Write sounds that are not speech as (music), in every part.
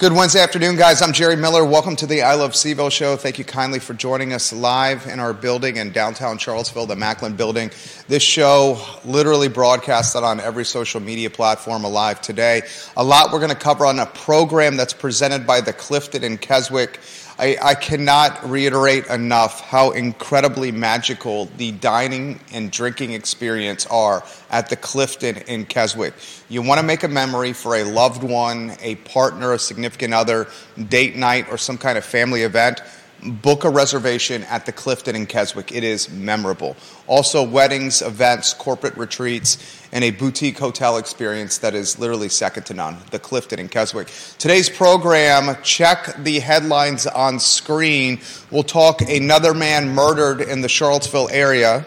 Good Wednesday afternoon, guys. I'm Jerry Miller. Welcome to the I Love CVille show. Thank you kindly for joining us live in our building in downtown Charlottesville, the Macklin building. This show literally broadcasted on every social media platform alive today. A lot we're going to cover on a program that's presented by the Clifton and Keswick I, I cannot reiterate enough how incredibly magical the dining and drinking experience are at the Clifton in Keswick. You want to make a memory for a loved one, a partner, a significant other, date night, or some kind of family event book a reservation at the Clifton in Keswick. It is memorable. Also, weddings, events, corporate retreats, and a boutique hotel experience that is literally second to none. The Clifton in Keswick. Today's program, check the headlines on screen. We'll talk another man murdered in the Charlottesville area.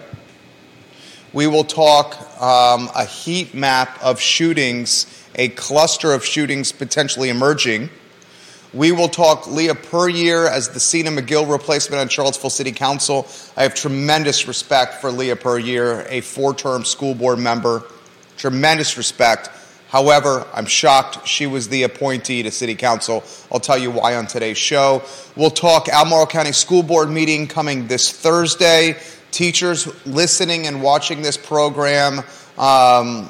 We will talk um, a heat map of shootings, a cluster of shootings potentially emerging. We will talk Leah Puryear as the Sena Magill replacement on Charlottesville City Council. I have tremendous respect for Leah Puryear, a four term school board member. Tremendous respect. However, I'm shocked she was the appointee to City Council. I'll tell you why on today's show. We'll talk Albemarle County School Board meeting coming this Thursday. Teachers listening and watching this program. Um,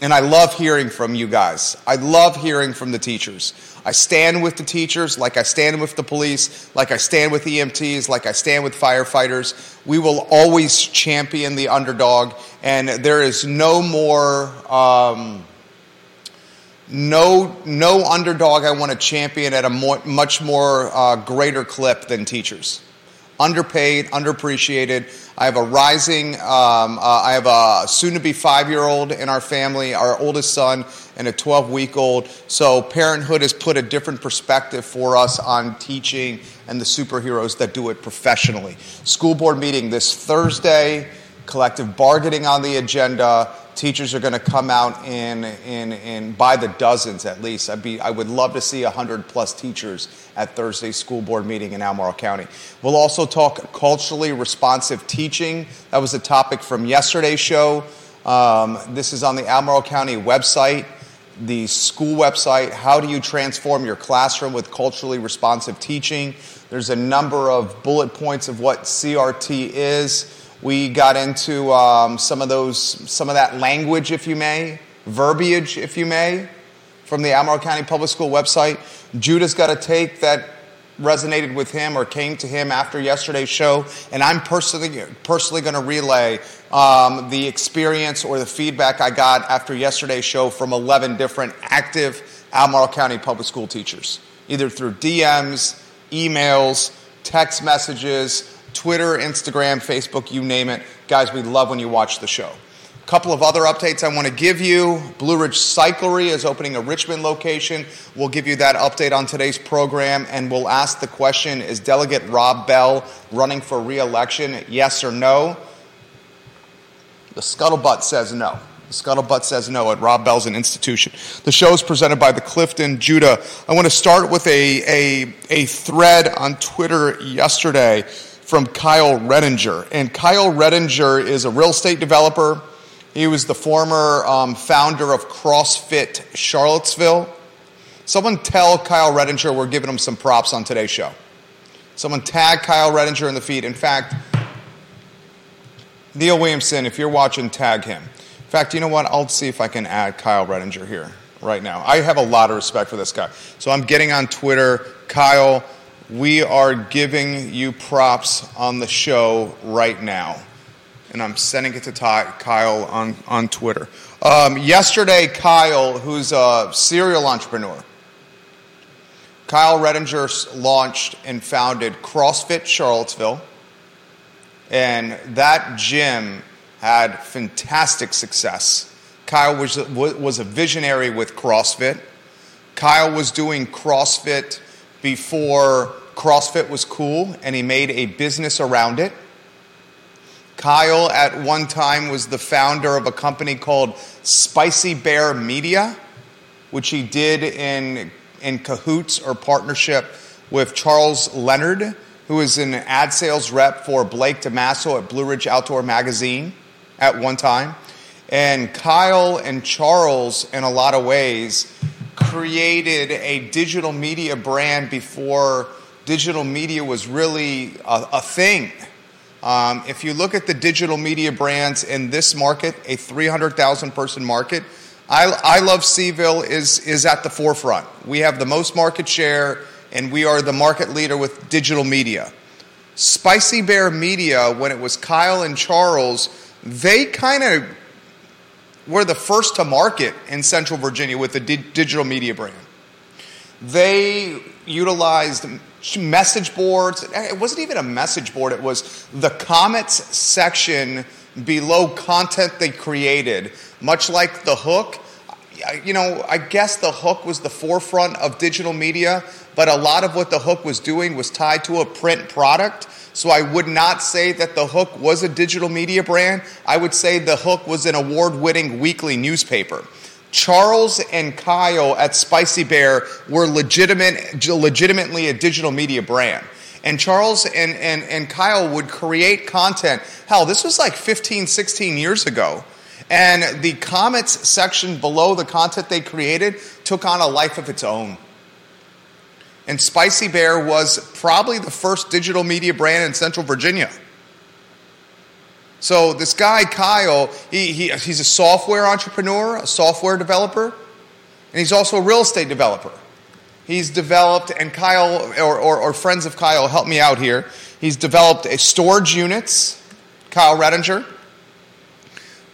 and I love hearing from you guys. I love hearing from the teachers. I stand with the teachers like I stand with the police, like I stand with EMTs, like I stand with firefighters. We will always champion the underdog, and there is no more. Um, no, no underdog I want to champion at a more, much more uh, greater clip than teachers underpaid, underappreciated. I have a rising, um, uh, I have a soon to be five year old in our family, our oldest son, and a 12 week old. So, parenthood has put a different perspective for us on teaching and the superheroes that do it professionally. School board meeting this Thursday, collective bargaining on the agenda teachers are going to come out in, in, in by the dozens at least. I'd be, I would love to see 100 plus teachers at Thursday's school board meeting in Albemarle County. We'll also talk culturally responsive teaching. That was a topic from yesterday's show. Um, this is on the Albemarle County website, the school website. How do you transform your classroom with culturally responsive teaching? There's a number of bullet points of what CRT is. We got into um, some of those, some of that language, if you may, verbiage, if you may, from the Albemarle County Public School website. Judah's got a take that resonated with him or came to him after yesterday's show, and I'm personally personally going to relay um, the experience or the feedback I got after yesterday's show from 11 different active Albemarle County public school teachers, either through DMs, emails, text messages, Twitter, Instagram, Facebook, you name it. Guys, we love when you watch the show. A couple of other updates I want to give you. Blue Ridge Cyclery is opening a Richmond location. We'll give you that update on today's program, and we'll ask the question Is Delegate Rob Bell running for re election? Yes or no? The scuttlebutt says no. The scuttlebutt says no at Rob Bell's an institution. The show is presented by the Clifton Judah. I want to start with a, a, a thread on Twitter yesterday from Kyle Redinger. And Kyle Redinger is a real estate developer. He was the former um, founder of CrossFit Charlottesville. Someone tell Kyle Redinger we're giving him some props on today's show. Someone tag Kyle Redinger in the feed. In fact, Neil Williamson, if you're watching, tag him. In fact, you know what? I'll see if I can add Kyle Redinger here right now. I have a lot of respect for this guy. So I'm getting on Twitter, Kyle we are giving you props on the show right now. And I'm sending it to Ty, Kyle on, on Twitter. Um, yesterday, Kyle, who's a serial entrepreneur, Kyle Redinger launched and founded CrossFit Charlottesville. And that gym had fantastic success. Kyle was, was a visionary with CrossFit. Kyle was doing CrossFit before CrossFit was cool and he made a business around it. Kyle, at one time, was the founder of a company called Spicy Bear Media, which he did in, in cahoots or partnership with Charles Leonard, who is an ad sales rep for Blake DeMasso at Blue Ridge Outdoor Magazine at one time. And Kyle and Charles, in a lot of ways, created a digital media brand before digital media was really a, a thing. Um, if you look at the digital media brands in this market, a 300,000 person market, I, I love Cville is, is at the forefront. We have the most market share and we are the market leader with digital media. Spicy Bear Media, when it was Kyle and Charles, they kind of were the first to market in Central Virginia with the di- digital media brand. They utilized message boards. It wasn't even a message board, it was the comments section below content they created, much like the hook. You know, I guess the hook was the forefront of digital media, but a lot of what the hook was doing was tied to a print product. So I would not say that the hook was a digital media brand. I would say the hook was an award winning weekly newspaper. Charles and Kyle at Spicy Bear were legitimate, legitimately a digital media brand. And Charles and, and, and Kyle would create content. Hell, this was like 15, 16 years ago. And the comments section below the content they created took on a life of its own. And Spicy Bear was probably the first digital media brand in Central Virginia. So this guy Kyle, he, he, he's a software entrepreneur, a software developer, and he's also a real estate developer. He's developed, and Kyle or, or, or friends of Kyle help me out here. He's developed a storage units. Kyle Redinger.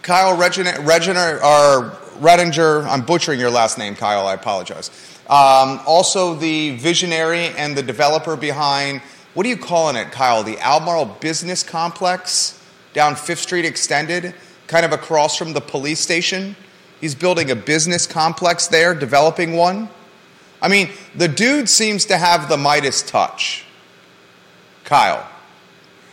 Kyle Redinger, or Redinger. I'm butchering your last name, Kyle. I apologize. Um, also, the visionary and the developer behind what are you calling it, Kyle? The Albemarle Business Complex down Fifth Street Extended, kind of across from the police station. He's building a business complex there, developing one. I mean, the dude seems to have the Midas touch. Kyle.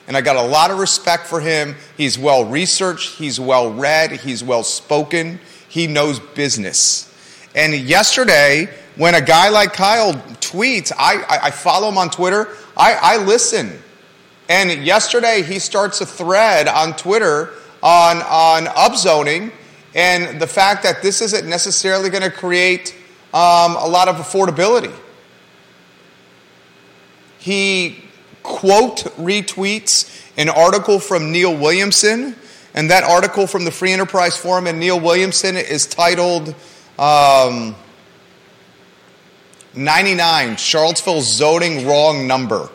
And I got a lot of respect for him. He's well researched, he's well read, he's well spoken, he knows business. And yesterday, when a guy like Kyle tweets, I, I, I follow him on Twitter, I, I listen. And yesterday he starts a thread on Twitter on, on upzoning and the fact that this isn't necessarily going to create um, a lot of affordability. He quote retweets an article from Neil Williamson, and that article from the Free Enterprise Forum and Neil Williamson is titled um, 99 Charlottesville Zoning Wrong Number.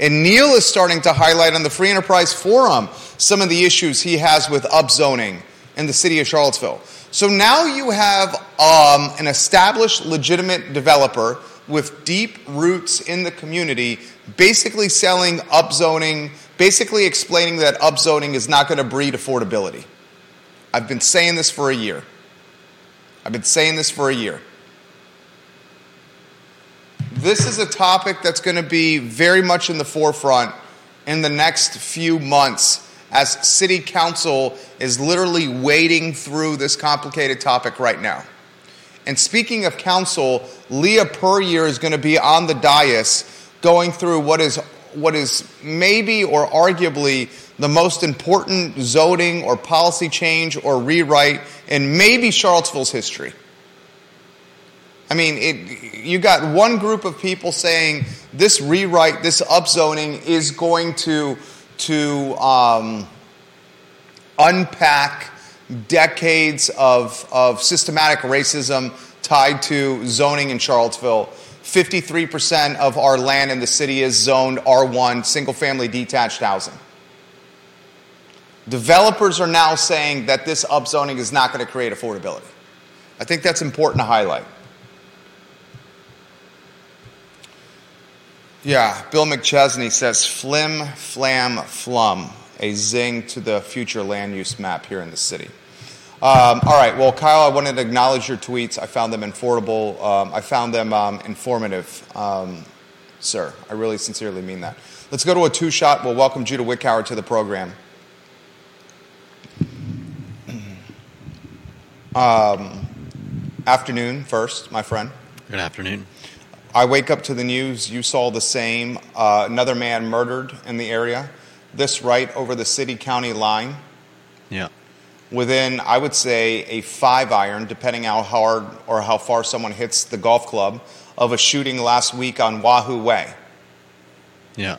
And Neil is starting to highlight on the Free Enterprise Forum some of the issues he has with upzoning in the city of Charlottesville. So now you have um, an established, legitimate developer with deep roots in the community basically selling upzoning, basically explaining that upzoning is not going to breed affordability. I've been saying this for a year. I've been saying this for a year. This is a topic that's going to be very much in the forefront in the next few months as City Council is literally wading through this complicated topic right now. And speaking of council, Leah Puryear is going to be on the dais going through what is, what is maybe or arguably the most important zoning or policy change or rewrite in maybe Charlottesville's history. I mean, it, you got one group of people saying this rewrite, this upzoning is going to, to um, unpack decades of, of systematic racism tied to zoning in Charlottesville. 53% of our land in the city is zoned R1, single family detached housing. Developers are now saying that this upzoning is not going to create affordability. I think that's important to highlight. Yeah, Bill McChesney says flim, flam, flum, a zing to the future land use map here in the city. Um, all right, well, Kyle, I wanted to acknowledge your tweets. I found them affordable. Um, I found them um, informative, um, sir. I really sincerely mean that. Let's go to a two shot. We'll welcome Judah Wickower to the program. Um, afternoon, first, my friend. Good afternoon. I wake up to the news. You saw the same. Uh, another man murdered in the area. This right over the city county line. Yeah. within, I would say, a five iron, depending how hard or how far someone hits the golf club, of a shooting last week on Wahoo Way. Yeah.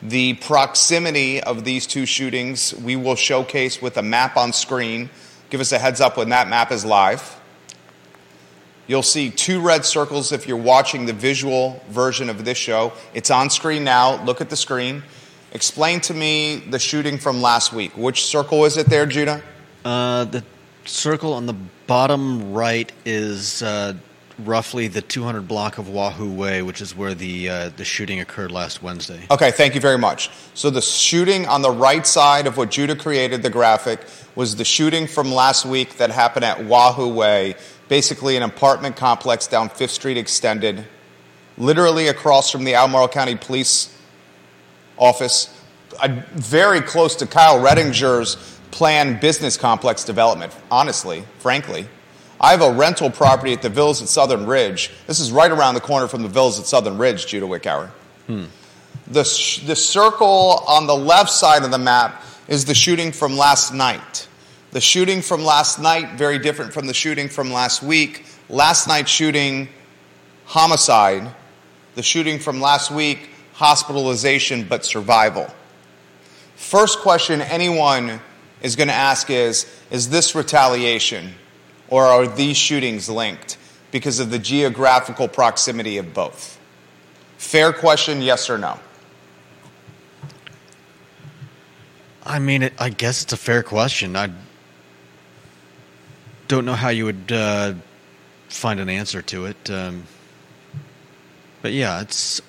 The proximity of these two shootings we will showcase with a map on screen. Give us a heads up when that map is live. You'll see two red circles if you're watching the visual version of this show. It's on screen now. Look at the screen. Explain to me the shooting from last week. Which circle is it there, Judah? Uh, the circle on the bottom right is uh, roughly the 200 block of Wahoo Way, which is where the uh, the shooting occurred last Wednesday. Okay, thank you very much. So the shooting on the right side of what Judah created, the graphic, was the shooting from last week that happened at Wahoo Way, basically an apartment complex down Fifth Street Extended, literally across from the Albemarle County Police Office, very close to Kyle Redinger's planned business complex development, honestly, frankly. I have a rental property at the Villas at Southern Ridge. This is right around the corner from the Villas at Southern Ridge, Judah Wickower. Hmm. The, sh- the circle on the left side of the map is the shooting from last night. The shooting from last night, very different from the shooting from last week. Last night's shooting, homicide. The shooting from last week, hospitalization but survival. First question anyone is going to ask is Is this retaliation or are these shootings linked because of the geographical proximity of both? Fair question, yes or no? I mean, I guess it's a fair question. I don't know how you would uh, find an answer to it. Um, but yeah, it's.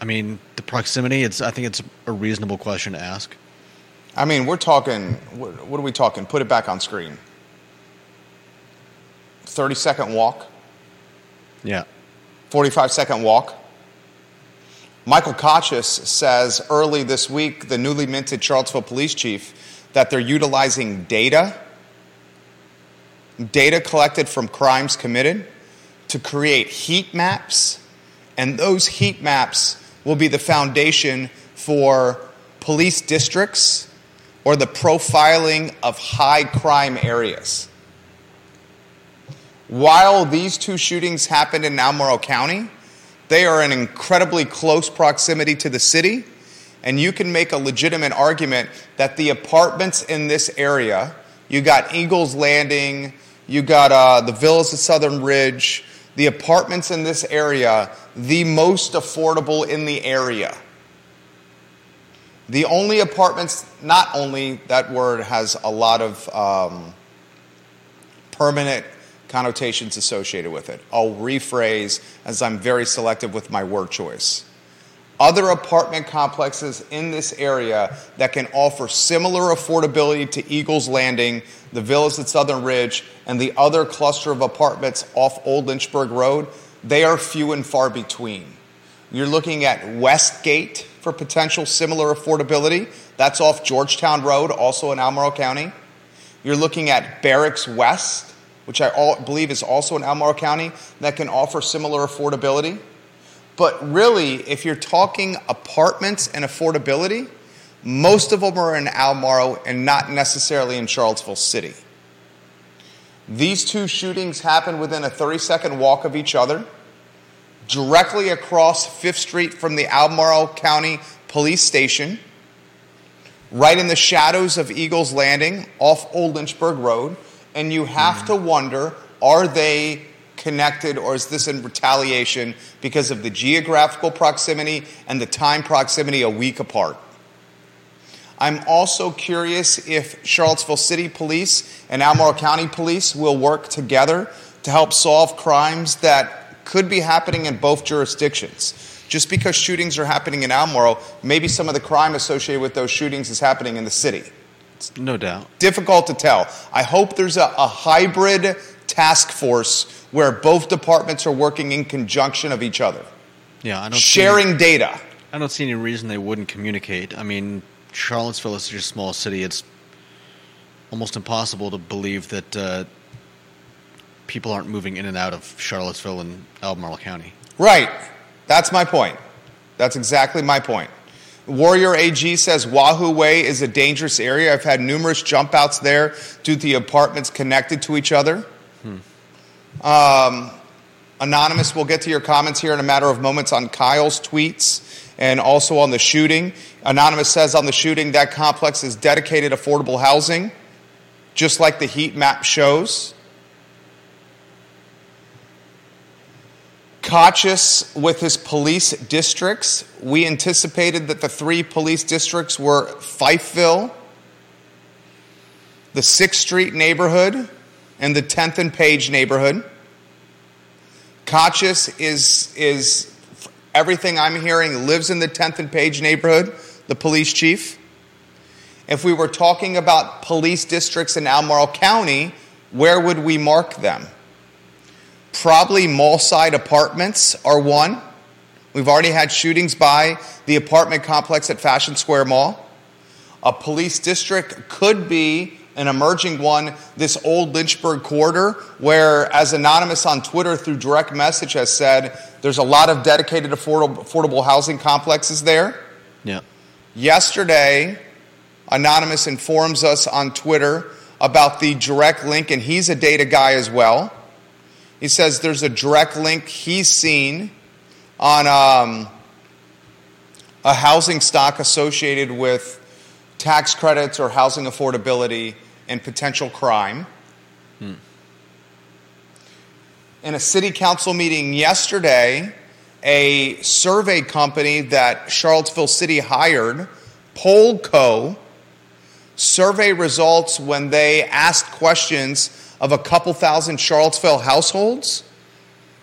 I mean, the proximity. It's. I think it's a reasonable question to ask. I mean, we're talking. What, what are we talking? Put it back on screen. Thirty second walk. Yeah. Forty-five second walk. Michael Kochis says early this week, the newly minted Charlottesville police chief, that they're utilizing data data collected from crimes committed to create heat maps, and those heat maps will be the foundation for police districts or the profiling of high crime areas. While these two shootings happened in Albemarle County, they are in incredibly close proximity to the city, and you can make a legitimate argument that the apartments in this area, you got Eagles Landing, you got uh, the villas at Southern Ridge, the apartments in this area, the most affordable in the area. The only apartments, not only that word has a lot of um, permanent connotations associated with it. I'll rephrase as I'm very selective with my word choice. Other apartment complexes in this area that can offer similar affordability to Eagles Landing, the villas at Southern Ridge, and the other cluster of apartments off Old Lynchburg Road, they are few and far between. You're looking at Westgate for potential similar affordability. That's off Georgetown Road, also in Albemarle County. You're looking at Barracks West, which I believe is also in Albemarle County, that can offer similar affordability. But really, if you're talking apartments and affordability, most of them are in Albemarle and not necessarily in Charlottesville City. These two shootings happened within a 30 second walk of each other directly across Fifth Street from the Albemarle County Police Station, right in the shadows of Eagles Landing off Old Lynchburg Road. And you have to wonder are they connected or is this in retaliation because of the geographical proximity and the time proximity a week apart? I'm also curious if Charlottesville City Police and Albemarle County Police will work together to help solve crimes that could be happening in both jurisdictions. Just because shootings are happening in Albemarle, maybe some of the crime associated with those shootings is happening in the city. No doubt. Difficult to tell. I hope there's a, a hybrid task force where both departments are working in conjunction of each other. Yeah, I don't sharing any, data. I don't see any reason they wouldn't communicate. I mean, Charlottesville is such a small city; it's almost impossible to believe that uh, people aren't moving in and out of Charlottesville and Albemarle County. Right. That's my point. That's exactly my point. Warrior AG says Wahoo Way is a dangerous area. I've had numerous jump outs there due to the apartments connected to each other. Hmm. Um, Anonymous, we'll get to your comments here in a matter of moments on Kyle's tweets and also on the shooting. Anonymous says on the shooting that complex is dedicated affordable housing, just like the heat map shows. Kochis with his police districts. We anticipated that the three police districts were Fifeville, the 6th Street neighborhood, and the 10th and Page neighborhood. Kochis is, is everything I'm hearing, lives in the 10th and Page neighborhood, the police chief. If we were talking about police districts in Albemarle County, where would we mark them? Probably Mallside Apartments are one. We've already had shootings by the apartment complex at Fashion Square Mall. A police district could be an emerging one, this old Lynchburg corridor, where, as Anonymous on Twitter through direct message has said, there's a lot of dedicated affordable, affordable housing complexes there. Yeah. Yesterday, Anonymous informs us on Twitter about the direct link, and he's a data guy as well. He says there's a direct link he's seen on um, a housing stock associated with tax credits or housing affordability and potential crime. Hmm. In a city council meeting yesterday, a survey company that Charlottesville City hired, Polco, survey results when they asked questions of a couple thousand Charlottesville households?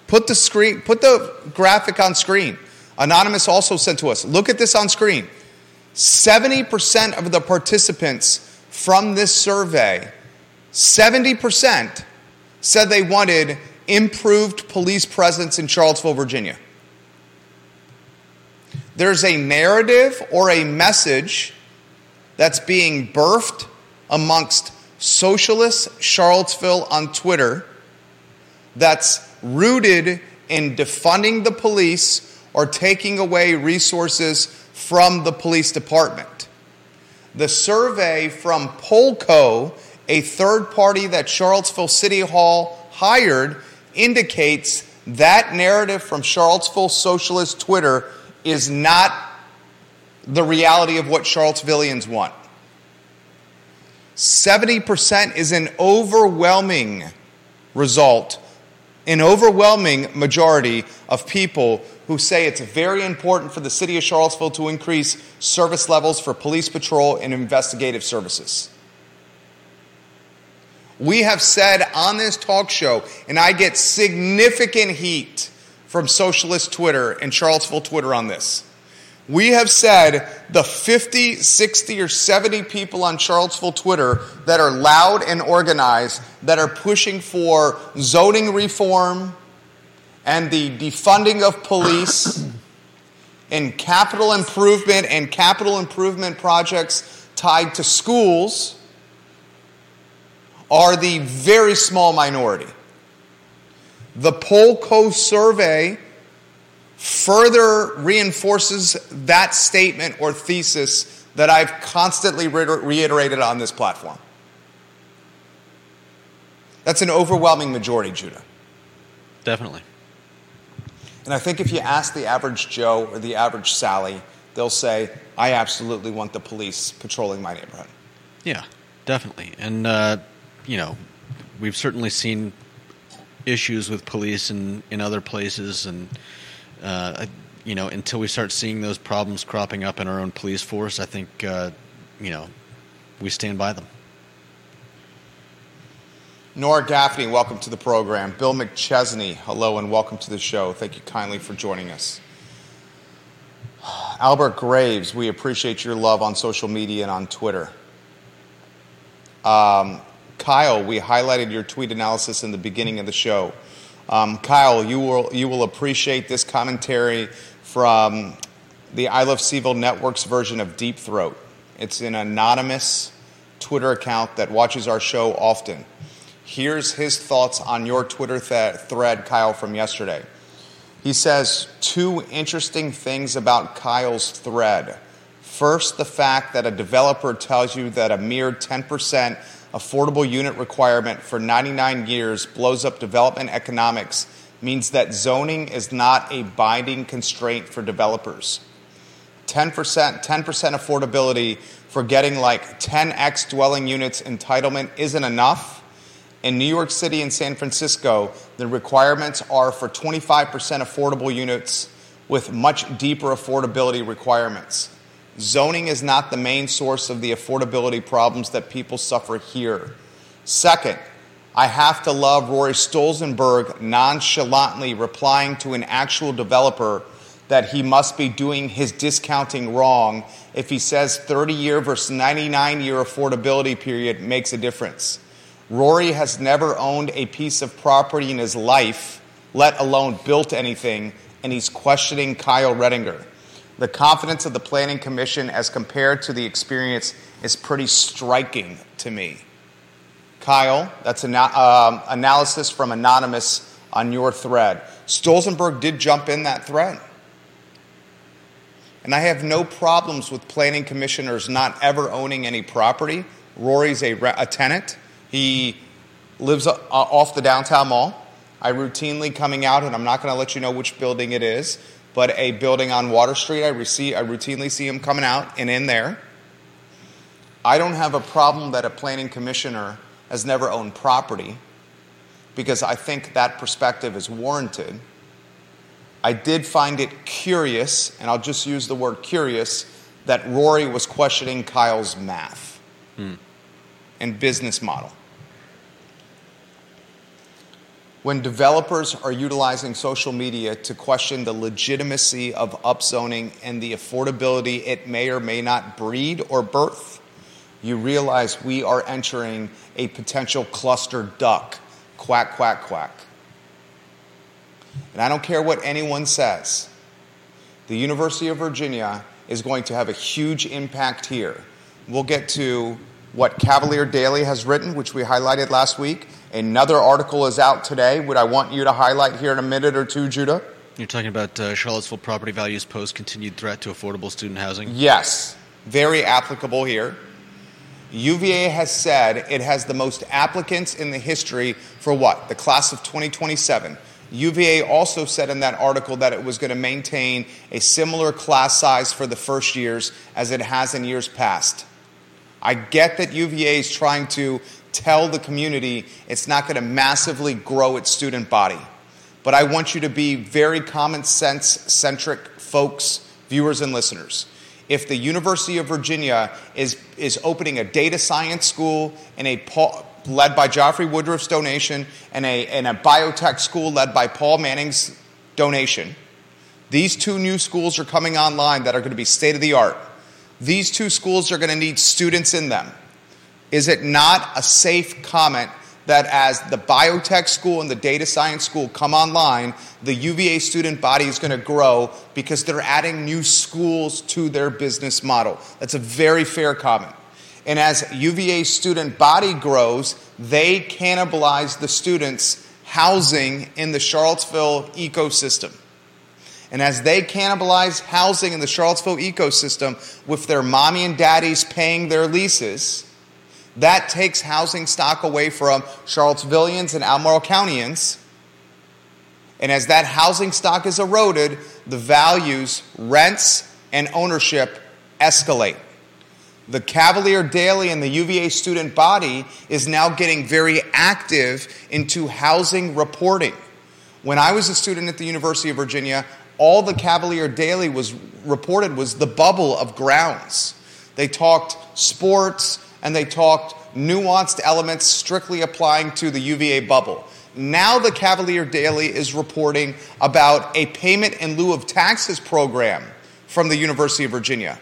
Put the screen, put the graphic on screen. Anonymous also sent to us. Look at this on screen. 70% of the participants from this survey, 70% said they wanted improved police presence in Charlottesville, Virginia. There's a narrative or a message that's being birthed amongst Socialist Charlottesville on Twitter that's rooted in defunding the police or taking away resources from the police department. The survey from Polco, a third party that Charlottesville City Hall hired, indicates that narrative from Charlottesville Socialist Twitter is not the reality of what Charlottesvillians want. 70% is an overwhelming result, an overwhelming majority of people who say it's very important for the city of Charlottesville to increase service levels for police patrol and investigative services. We have said on this talk show, and I get significant heat from socialist Twitter and Charlottesville Twitter on this. We have said the 50, 60, or 70 people on Charlottesville Twitter that are loud and organized, that are pushing for zoning reform and the defunding of police (coughs) and capital improvement and capital improvement projects tied to schools are the very small minority. The Polco survey further reinforces that statement or thesis that I've constantly reiterated on this platform. That's an overwhelming majority, Judah. Definitely. And I think if you ask the average Joe or the average Sally, they'll say, I absolutely want the police patrolling my neighborhood. Yeah, definitely. And, uh, you know, we've certainly seen issues with police in, in other places and uh, you know, until we start seeing those problems cropping up in our own police force, I think, uh, you know, we stand by them. Nora Gaffney, welcome to the program. Bill McChesney, hello and welcome to the show. Thank you kindly for joining us. (sighs) Albert Graves, we appreciate your love on social media and on Twitter. Um, Kyle, we highlighted your tweet analysis in the beginning of the show. Um, Kyle, you will, you will appreciate this commentary from the I Love CVille Network's version of Deep Throat. It's an anonymous Twitter account that watches our show often. Here's his thoughts on your Twitter th- thread, Kyle, from yesterday. He says two interesting things about Kyle's thread. First, the fact that a developer tells you that a mere 10% affordable unit requirement for 99 years blows up development economics means that zoning is not a binding constraint for developers. 10%, 10% affordability for getting like 10x dwelling units entitlement isn't enough. In New York City and San Francisco, the requirements are for 25% affordable units with much deeper affordability requirements. Zoning is not the main source of the affordability problems that people suffer here. Second, I have to love Rory Stolzenberg nonchalantly replying to an actual developer that he must be doing his discounting wrong if he says 30 year versus 99 year affordability period makes a difference. Rory has never owned a piece of property in his life, let alone built anything, and he's questioning Kyle Redinger. The confidence of the Planning Commission as compared to the experience is pretty striking to me. Kyle, that's an um, analysis from Anonymous on your thread. Stolzenberg did jump in that thread. And I have no problems with planning commissioners not ever owning any property. Rory's a, a tenant. He lives uh, off the downtown mall. I routinely coming out, and I'm not going to let you know which building it is, but a building on Water Street. I, receive, I routinely see him coming out and in there. I don't have a problem that a planning commissioner has never owned property because I think that perspective is warranted. I did find it curious, and I'll just use the word curious, that Rory was questioning Kyle's math hmm. and business model. When developers are utilizing social media to question the legitimacy of upzoning and the affordability it may or may not breed or birth, you realize we are entering a potential cluster duck. Quack, quack, quack. And I don't care what anyone says, the University of Virginia is going to have a huge impact here. We'll get to what Cavalier Daily has written, which we highlighted last week. Another article is out today, Would I want you to highlight here in a minute or two, Judah. You're talking about uh, Charlottesville property values pose continued threat to affordable student housing? Yes, very applicable here. UVA has said it has the most applicants in the history for what? The class of 2027. UVA also said in that article that it was going to maintain a similar class size for the first years as it has in years past. I get that UVA is trying to tell the community it's not going to massively grow its student body. But I want you to be very common sense centric folks, viewers, and listeners. If the University of Virginia is, is opening a data science school and a led by Jaffray Woodriff's donation and a, and a biotech school led by Paul Manning's donation. These two new schools are coming online that are going to be state of the art. These two schools are going to need students in them. Is it not a safe comment that as the biotech school and the data science school come online, the UVA student body is going to grow because they're adding new schools to their business model? That's a very fair comment. And as UVA student body grows, they cannibalize the students housing in the Charlottesville ecosystem. And as they cannibalize housing in the Charlottesville ecosystem with their mommy and daddies paying their leases, that takes housing stock away from Charlottesvillians and Albemarle Countyans. And as that housing stock is eroded, the values, rents, and ownership escalate the Cavalier Daily and the UVA student body is now getting very active into housing reporting. When I was a student at the University of Virginia, all the Cavalier Daily was reported was the bubble of grounds. They talked sports and they talked nuanced elements strictly applying to the UVA bubble. Now the Cavalier Daily is reporting about a payment in lieu of taxes program from the University of Virginia.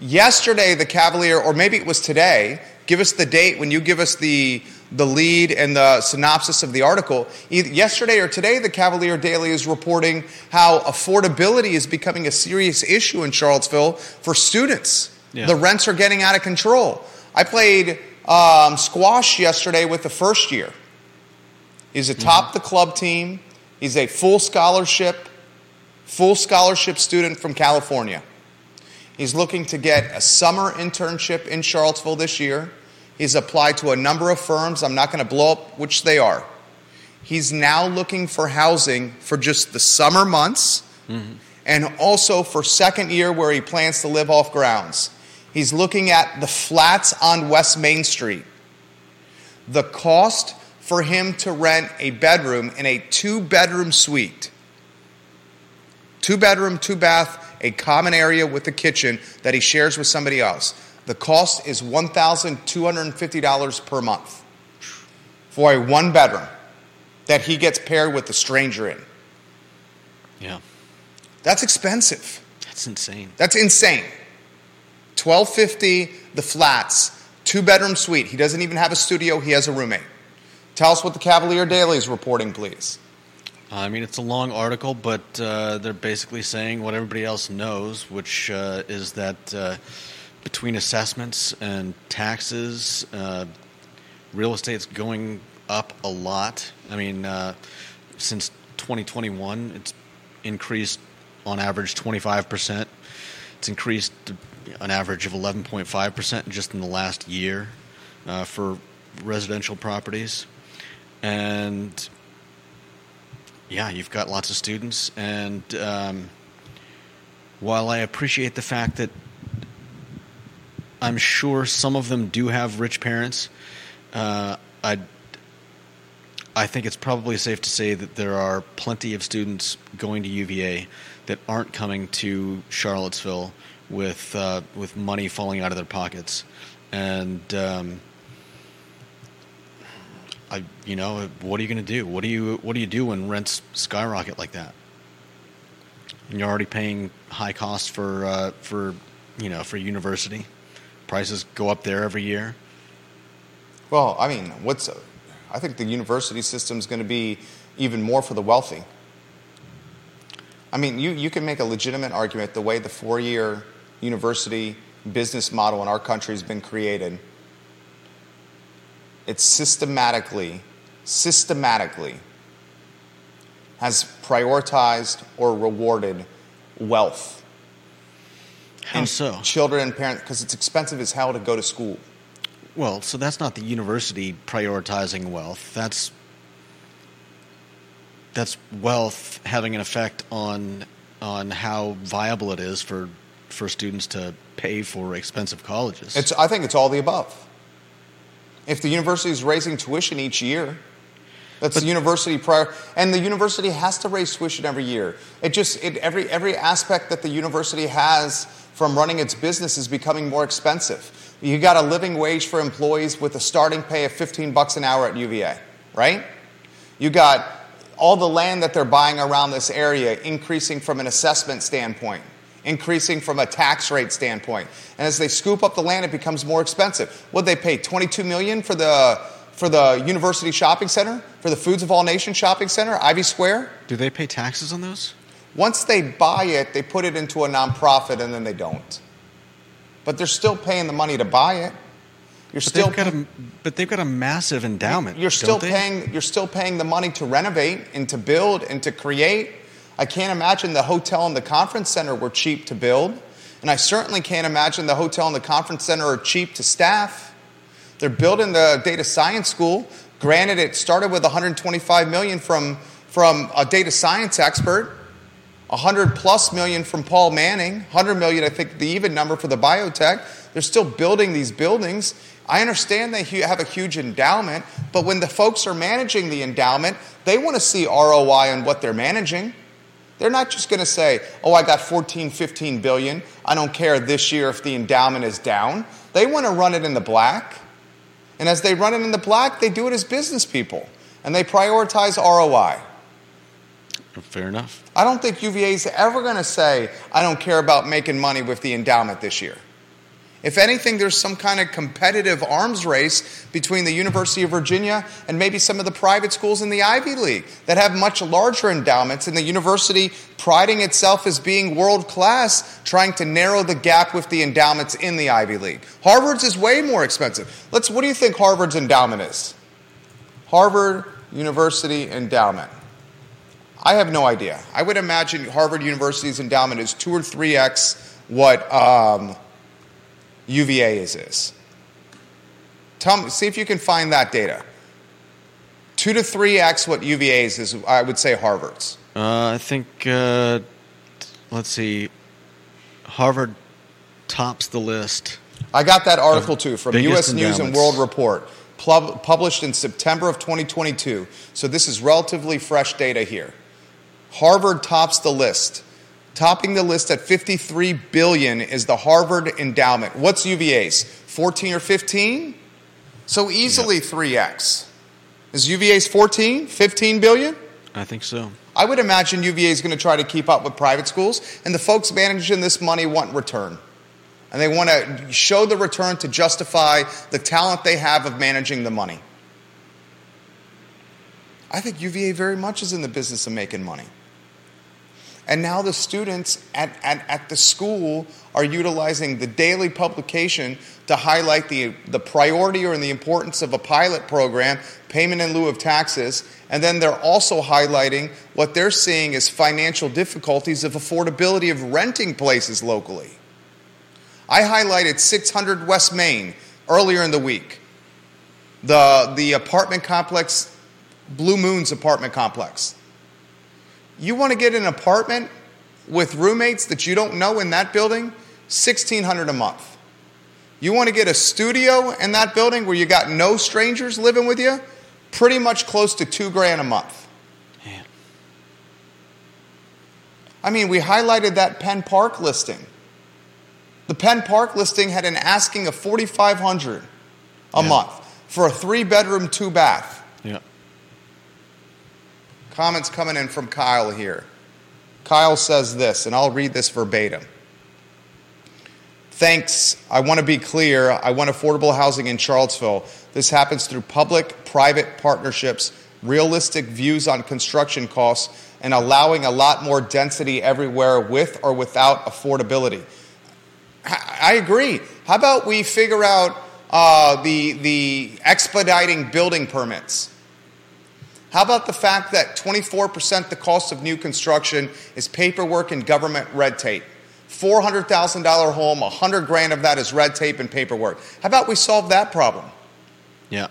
Yesterday, the Cavalier, or maybe it was today, give us the date when you give us the, the lead and the synopsis of the article. Either yesterday or today, the Cavalier Daily is reporting how affordability is becoming a serious issue in Charlottesville for students. Yeah. The rents are getting out of control. I played um, squash yesterday with the first year. He's atop mm-hmm. the club team. He's a full scholarship, full scholarship student from California. He's looking to get a summer internship in Charlottesville this year. He's applied to a number of firms. I'm not going to blow up which they are. He's now looking for housing for just the summer months mm-hmm. and also for second year where he plans to live off grounds. He's looking at the flats on West Main Street. The cost for him to rent a bedroom in a two bedroom suite, two bedroom, two bath, a common area with a kitchen that he shares with somebody else. The cost is $1,250 per month for a one bedroom that he gets paired with a stranger in. Yeah. That's expensive. That's insane. That's insane. 1250 the flats, two bedroom suite. He doesn't even have a studio, he has a roommate. Tell us what the Cavalier Daily is reporting, please. I mean, it's a long article, but uh, they're basically saying what everybody else knows, which uh, is that uh, between assessments and taxes, uh, real estate's going up a lot. I mean, uh, since 2021, it's increased on average 25%. It's increased an average of 11.5% just in the last year uh, for residential properties. And yeah, you've got lots of students. And um, while I appreciate the fact that I'm sure some of them do have rich parents, uh, I I think it's probably safe to say that there are plenty of students going to UVA that aren't coming to Charlottesville with uh, with money falling out of their pockets, and um, I, you know, what are you going to do? What do you what do you do when rents skyrocket like that? And you're already paying high costs for uh, for you know for university. Prices go up there every year. Well, I mean, what's I think the university system is going to be even more for the wealthy. I mean, you, you can make a legitimate argument the way the four year university business model in our country has been created. It systematically, systematically has prioritized or rewarded wealth. How so? Children and parents, because it's expensive as hell to go to school. Well, so that's not the university prioritizing wealth. That's that's wealth having an effect on on how viable it is for for students to pay for expensive colleges. It's I think it's all the above. If the university is raising tuition each year, that's but, the university prior, and the university has to raise tuition every year. It just it, every every aspect that the university has from running its business is becoming more expensive. You got a living wage for employees with a starting pay of 15 bucks an hour at UVA, right? You got all the land that they're buying around this area increasing from an assessment standpoint, increasing from a tax rate standpoint. And as they scoop up the land, it becomes more expensive. What they pay? 22 million for the for the University Shopping Center, for the Foods of All Nations Shopping Center, Ivy Square. Do they pay taxes on those? Once they buy it, they put it into a nonprofit and then they don't. But they're still paying the money to buy it. You're but still they've got a, but they've got a massive endowment. You're still paying you're still paying the money to renovate and to build and to create. I can't imagine the hotel and the conference center were cheap to build, and I certainly can't imagine the hotel and the conference center are cheap to staff. They're building the data science school. Granted, it started with 125 million from from a data science expert. 100 plus million from Paul Manning, 100 million, I think, the even number for the biotech. They're still building these buildings. I understand they have a huge endowment, but when the folks are managing the endowment, they want to see ROI on what they're managing. They're not just going to say, oh, I got 14, 15 billion. I don't care this year if the endowment is down. They want to run it in the black. And as they run it in the black, they do it as business people. And they prioritize ROI. Fair enough. I don't think UVA is ever going to say, I don't care about making money with the endowment this year. If anything, there's some kind of competitive arms race between the University of Virginia and maybe some of the private schools in the Ivy League that have much larger endowments, and the university priding itself as being world class, trying to narrow the gap with the endowments in the Ivy League. Harvard's is way more expensive. Let's, what do you think Harvard's endowment is? Harvard University endowment. I have no idea. I would imagine Harvard University's endowment is two or three X what um, UVA is. is. Tell me, see if you can find that data. Two to three x what UVA's is. I would say Harvard's. Uh, I think. Uh, let's see. Harvard tops the list. I got that article too from U.S. News and. World Report, pub- published in September of 2022. So this is relatively fresh data here. Harvard tops the list. Topping the list at 53 billion is the Harvard endowment. What's UVA's? 14 or 15? So easily 3x. Is UVA's 14, 15 billion? I think so. I would imagine UVA is going to try to keep up with private schools, and the folks managing this money want return. And they want to show the return to justify the talent they have of managing the money. I think UVA very much is in the business of making money. And now the students at, at, at the school are utilizing the daily publication to highlight the, the priority or the importance of a pilot program, payment in lieu of taxes. And then they're also highlighting what they're seeing as financial difficulties of affordability of renting places locally. I highlighted 600 West Main earlier in the week. The, the apartment complex, Blue Moons apartment complex. You want to get an apartment with roommates that you don't know in that building? 1600 a month. You want to get a studio in that building where you got no strangers living with you? Pretty much close to 2 grand a month. Man. I mean, we highlighted that Penn Park listing. The Penn Park listing had an asking of 4500 a Yeah. month for a 3 bedroom, 2 bath. Yeah. Comments coming in from Kyle here. Kyle says this, and I'll read this verbatim. Thanks. I want to be clear. I want affordable housing in Charlottesville. This happens through public private partnerships, realistic views on construction costs, and allowing a lot more density everywhere with or without affordability. I agree. How about we figure out uh, the, the expediting building permits? How about the fact that 24% of the cost of new construction is paperwork and government red tape? $400,000 home, 100 grand of that is red tape and paperwork. How about we solve that problem? Yeah.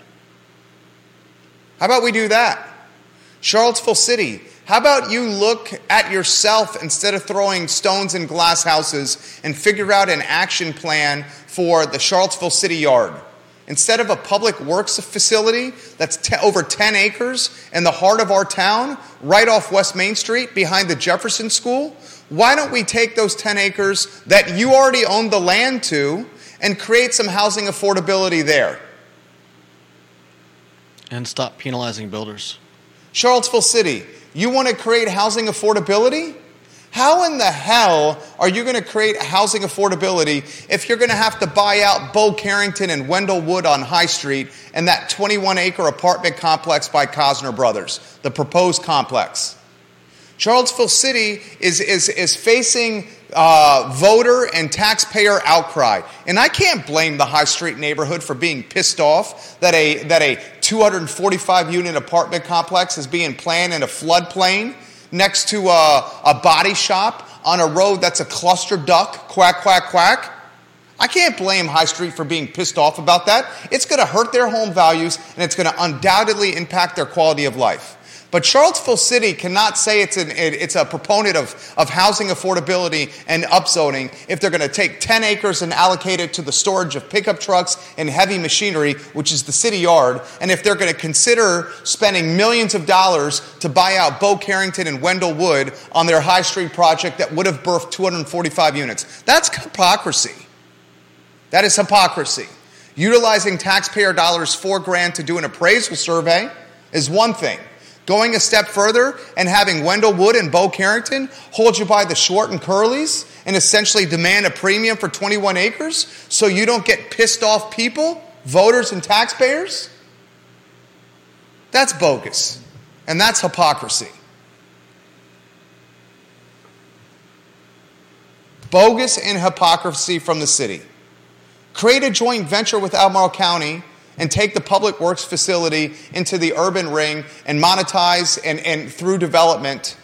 How about we do that? Charlottesville City, how about you look at yourself instead of throwing stones in glass houses and figure out an action plan for the Charlottesville City Yard? Instead of a public works facility that's te- over 10 acres in the heart of our town, right off West Main Street behind the Jefferson School, why don't we take those 10 acres that you already own the land to and create some housing affordability there? And stop penalizing builders. Charlottesville City, you want to create housing affordability? How in the hell are you going to create housing affordability if you're going to have to buy out Bo Carrington and Wendell Wood on High Street and that 21 acre apartment complex by Cosner Brothers, the proposed complex? Charlottesville City is, is, is facing uh, voter and taxpayer outcry. And I can't blame the High Street neighborhood for being pissed off that a, that a 245 unit apartment complex is being planned in a floodplain next to a, a body shop on a road that's a cluster duck, quack, quack, quack. I can't blame High Street for being pissed off about that. It's going to hurt their home values and it's going to undoubtedly impact their quality of life. But Charlottesville City cannot say it's, an, it- it's a proponent of, of housing affordability and upzoning if they're going to take 10 acres and allocate it to the storage of pickup trucks and heavy machinery, which is the city yard, and if they're going to consider spending millions of dollars to buy out Bo Carrington and Wendell Wood on their High Street project that would have birthed 245 units. That's hypocrisy. That is hypocrisy. Utilizing taxpayer dollars for grant to do an appraisal survey is one thing. Going a step further and having Wendell Wood and Bo Carrington hold you by the short and curlies and essentially demand a premium for 21 acres so you don't get pissed off people, voters, and taxpayers? That's bogus. And that's hypocrisy. Bogus and hypocrisy from the city. Create a joint venture with Albemarle County and take the public works facility into the urban ring and monetize and, and through development,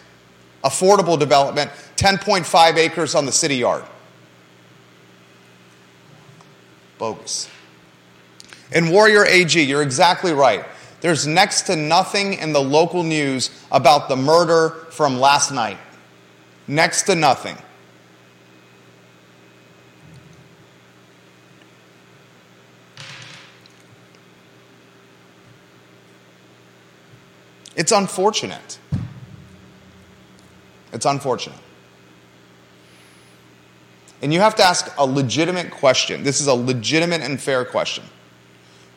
affordable development, 10.5 acres on the city yard. Bogus. In Warrior AG, you're exactly right. There's next to nothing in the local news about the murder from last night. Next to nothing. It's unfortunate. It's unfortunate. And you have to ask a legitimate question. This is a legitimate and fair question.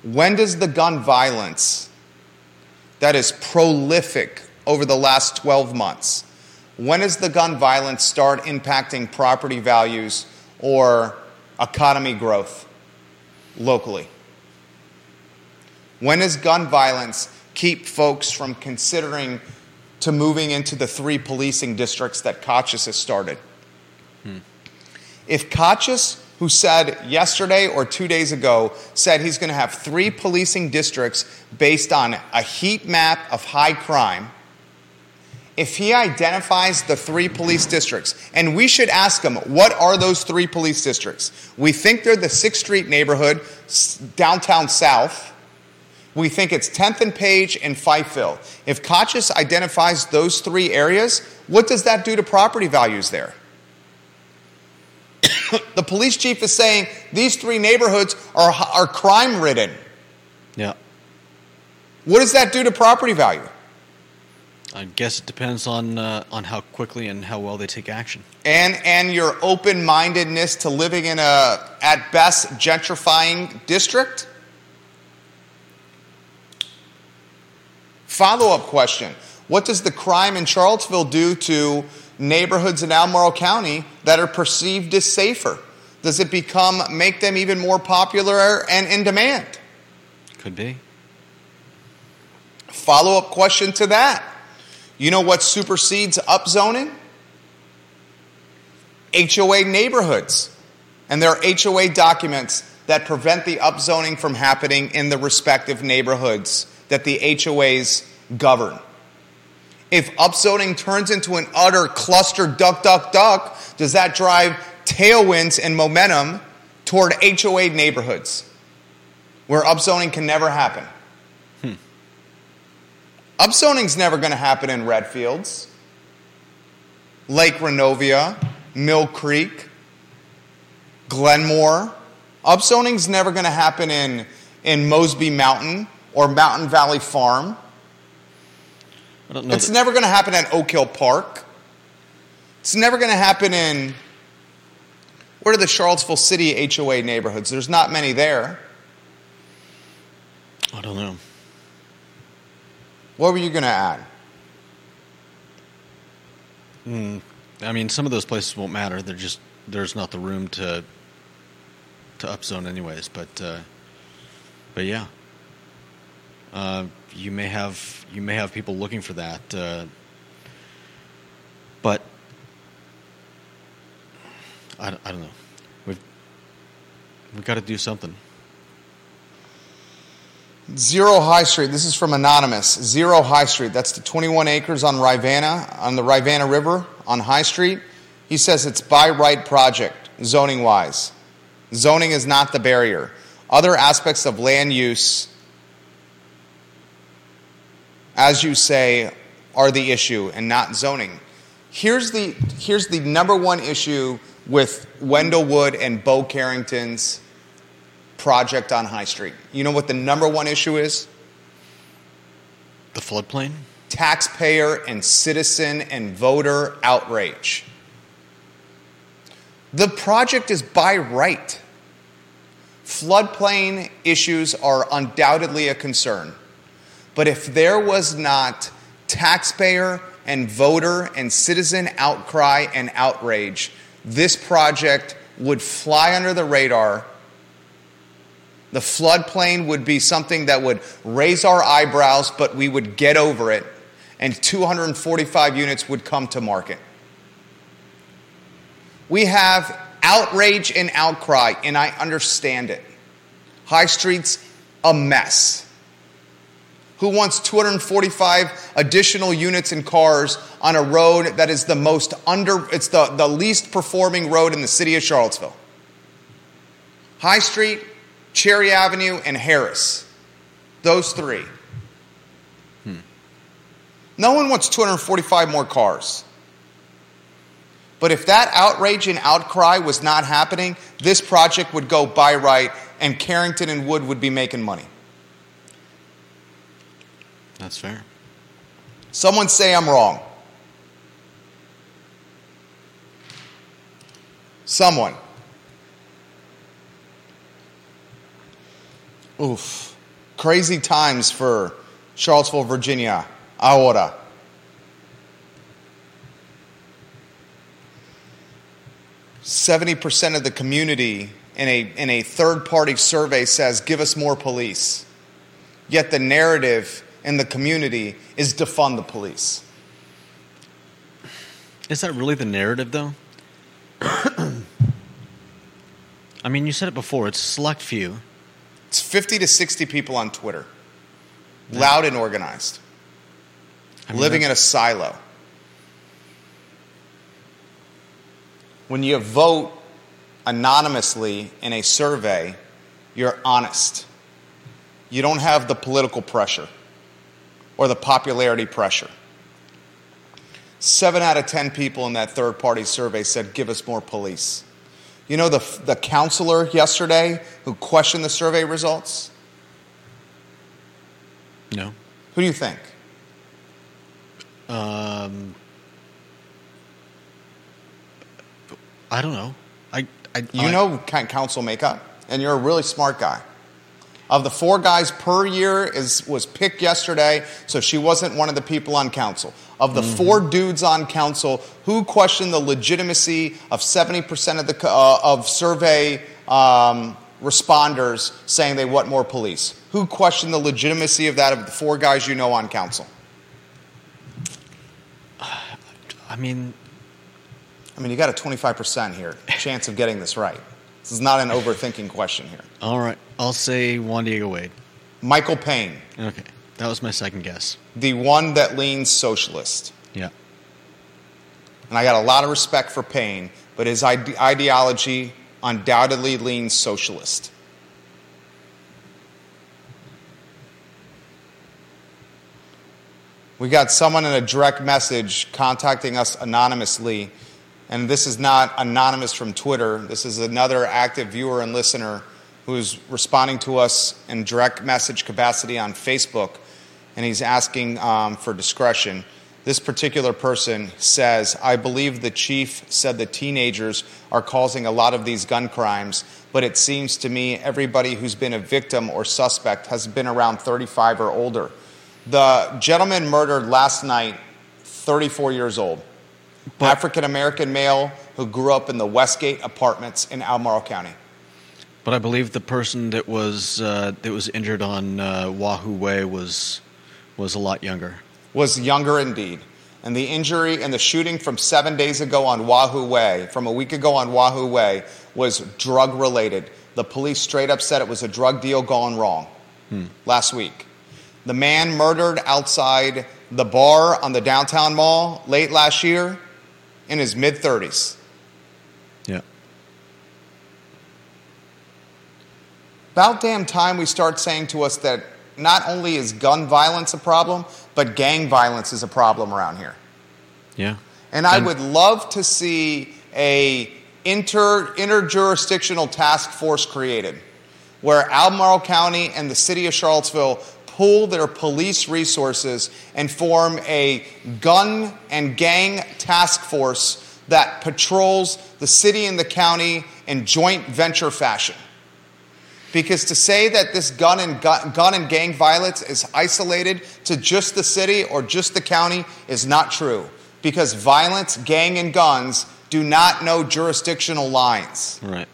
When does the gun violence that is prolific over the last 12 months, when does the gun violence start impacting property values or economy growth locally? When does gun violence keep folks from considering to moving into the three policing districts that Kochis has started? Hmm. If Kochis who said yesterday or two days ago, said he's going to have three policing districts based on a heat map of high crime. If he identifies the three police districts, and we should ask him, what are those three police districts? We think they're the 6th Street neighborhood, downtown south. We think it's 10th and Page and Fifeville. If Kochis identifies those three areas, what does that do to property values there? (coughs) the police chief is saying these three neighborhoods are, are crime ridden. Yeah. What does that do to property value? I guess it depends on uh, on how quickly and how well they take action. And and your open mindedness to living in a at best gentrifying district. Follow up question: What does the crime in Charlottesville do to neighborhoods in Albemarle County that are perceived as safer? Does it become make them even more popular and in demand? Could be. Follow up question to that. You know what supersedes upzoning? HOA neighborhoods. And there are HOA documents that prevent the upzoning from happening in the respective neighborhoods that the HOAs govern. If upzoning turns into an utter cluster duck, duck, duck, does that drive tailwinds and momentum toward HOA neighborhoods where upzoning can never happen? Hmm. Upzoning's never going to happen in Redfields, Lake Reynovia, Mill Creek, Glenmore. Upzoning's never going to happen in, in Mosby Mountain or Mountain Valley Farm it's never going to happen at Oak Hill Park. It's never going to happen in what are the Charlottesville City HOA neighborhoods? There's not many there. I don't know. What were you going to add? Mm, I mean, some of those places won't matter. They're just there's not the room to to upzone anyways. But uh, but yeah, uh, you may have you may have people looking for that, uh, but I, I don't know. We've we've got to do something. Zero High Street. This is from Anonymous. Zero High Street. That's the 21 acres on Rivanna, on the Rivanna River on High Street. He says it's by right project, zoning wise. Zoning is not the barrier. Other aspects of land use as you say, are the issue and not zoning. Here's the, here's the number one issue with Wendell Wood and Bo Carrington's project on High Street. You know what the number one issue is? The floodplain? Taxpayer and citizen and voter outrage. The project is by right. Floodplain issues are undoubtedly a concern. But if there was not taxpayer and voter and citizen outcry and outrage, this project would fly under the radar. The floodplain would be something that would raise our eyebrows, but we would get over it, and 245 units would come to market. We have outrage and outcry, and I understand it. High Street's a mess. Who wants 245 additional units and cars on a road that is the most under, it's the, the least performing road in the city of Charlottesville? High Street, Cherry Avenue, and Harris. Those three. Hmm. No one wants 245 more cars. But if that outrage and outcry was not happening, this project would go by right and Carrington and Wood would be making money. That's fair. Someone say I'm wrong. Someone. Oof. Crazy times for Charlottesville, Virginia. Ahora. Seventy percent of the community in a in a third party survey says, "Give us more police." Yet the narrative in the community is defund the police. Is that really the narrative, though? (coughs) I mean, you said it before. It's a select few. It's fifty to sixty people on Twitter, loud and organized I mean, living in a silo. When you vote anonymously in a survey, you're honest. You don't have the political pressure or the popularity pressure. Seven out of 10 people in that third party survey said, Give us more police. You know, the, the counselor yesterday who questioned the survey results? no. Who do you think? Um, I don't know. I, I You I- know coun- council makeup, and you're a really smart guy. Of the four guys Puryear is was picked yesterday, so she wasn't one of the people on council. Of the four dudes on council, who questioned the legitimacy of seventy percent of the uh, of survey um, responders saying they want more police? Who questioned the legitimacy of that of the four guys you know on council? I mean, I mean, you got a twenty five percent here chance of getting this right. This is not an overthinking question here. all right. I'll say Juan Diego Wade. Michael Payne. Okay, that was my second guess. the one that leans socialist. Yeah. And I got a lot of respect for Payne, but his ide- ideology undoubtedly leans socialist. We got someone in a direct message contacting us anonymously, and this is not anonymous from Twitter. This is another active viewer and listener who's responding to us in direct message capacity on Facebook, and he's asking um, for discretion. This particular person says, I believe the chief said the teenagers are causing a lot of these gun crimes, but it seems to me everybody who's been a victim or suspect has been around 35 or older. The gentleman murdered last night, 34 years old, African American male who grew up in the Westgate apartments in Albemarle County. But I believe the person that was uh, that was injured on uh, Wahoo Way was was a lot younger. was younger indeed. And the injury and the shooting from seven days ago on Wahoo Way, from a week ago on Wahoo Way, was drug related. The police straight up said it was a drug deal gone wrong last week. The man murdered outside the bar on the downtown mall late last year in his mid 30s. Yeah. About damn time we start saying to us that not only is gun violence a problem, but gang violence is a problem around here. Yeah. And I And- would love to see a inter interjurisdictional task force created where Albemarle County and the city of Charlottesville pool their police resources and form a gun and gang task force that patrols the city and the county in joint venture fashion. Because to say that this gun and gun, gun and gang violence is isolated to just the city or just the county is not true. Because violence, gang, and guns do not know jurisdictional lines. Right.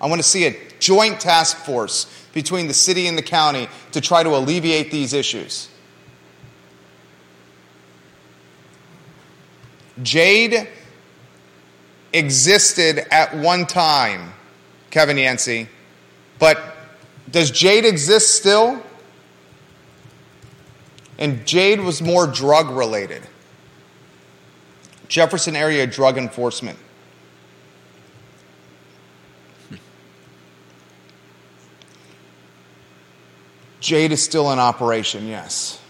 I want to see a joint task force between the city and the county to try to alleviate these issues. Jade existed at one time, Kevin Yancey, but does Jade exist still? And Jade was more drug related. Jefferson area drug enforcement. Jade is still in operation, yes.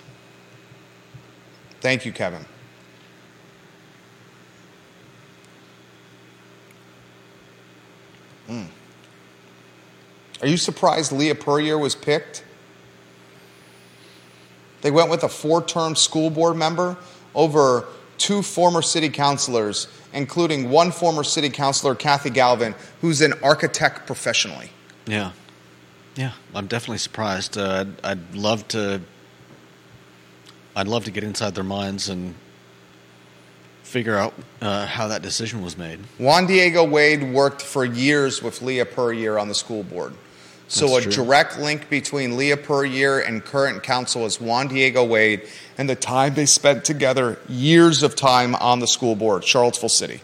Thank you, Kevin. Mm. Are you surprised Leah Puryear was picked? They went with a four term school board member over two former city councilors, including one former city councilor, Kathy Galvin, who's an architect professionally. Yeah. Yeah, I'm definitely surprised. Uh, I'd, I'd love to. I'd love to get inside their minds and figure out uh, how that decision was made. Juan Diego Wade worked for years with Leah Puryear on the school board. So That's a true. direct link between Leah Puryear and current council is Juan Diego Wade and the time they spent together, years of time on the school board, Charlottesville City.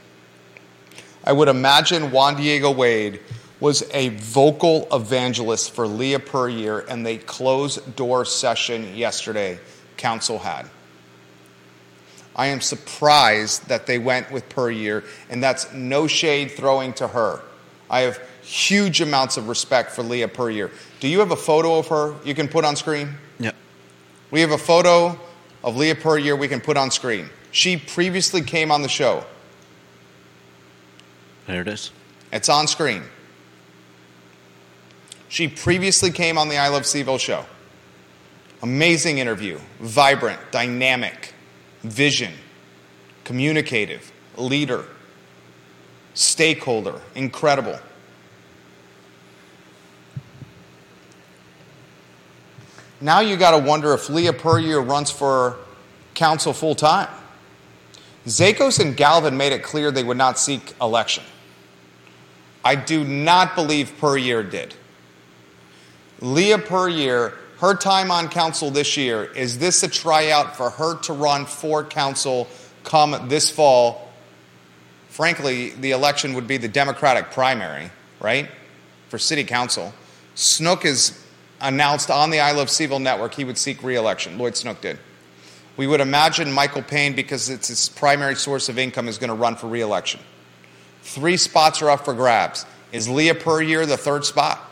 I would imagine Juan Diego Wade was a vocal evangelist for Leah Puryear and the closed door session yesterday council had. I am surprised that they went with Puryear, and that's no shade throwing to her. I have huge amounts of respect for Leah Puryear. Do you have a photo of her you can put on screen? Yeah. We have a photo of Leah Puryear we can put on screen. She previously came on the show. There it is. It's on screen. She previously came on the I Love CVille show. Amazing interview, vibrant, dynamic, vision, communicative, leader, stakeholder, incredible. Now you got to wonder if Leah Puryear runs for council full time. Zakos and Galvin made it clear they would not seek election. I do not believe Puryear did. Leah Puryear, her time on council this year, is this a tryout for her to run for council come this fall? Frankly, the election would be the Democratic primary, right? For city council. Snook is announced on the I Love CVille network he would seek reelection. Lloyd Snook did. We would imagine Michael Payne, because it's his primary source of income, is going to run for reelection. Three spots are up for grabs. Is Leah Puryear the third spot?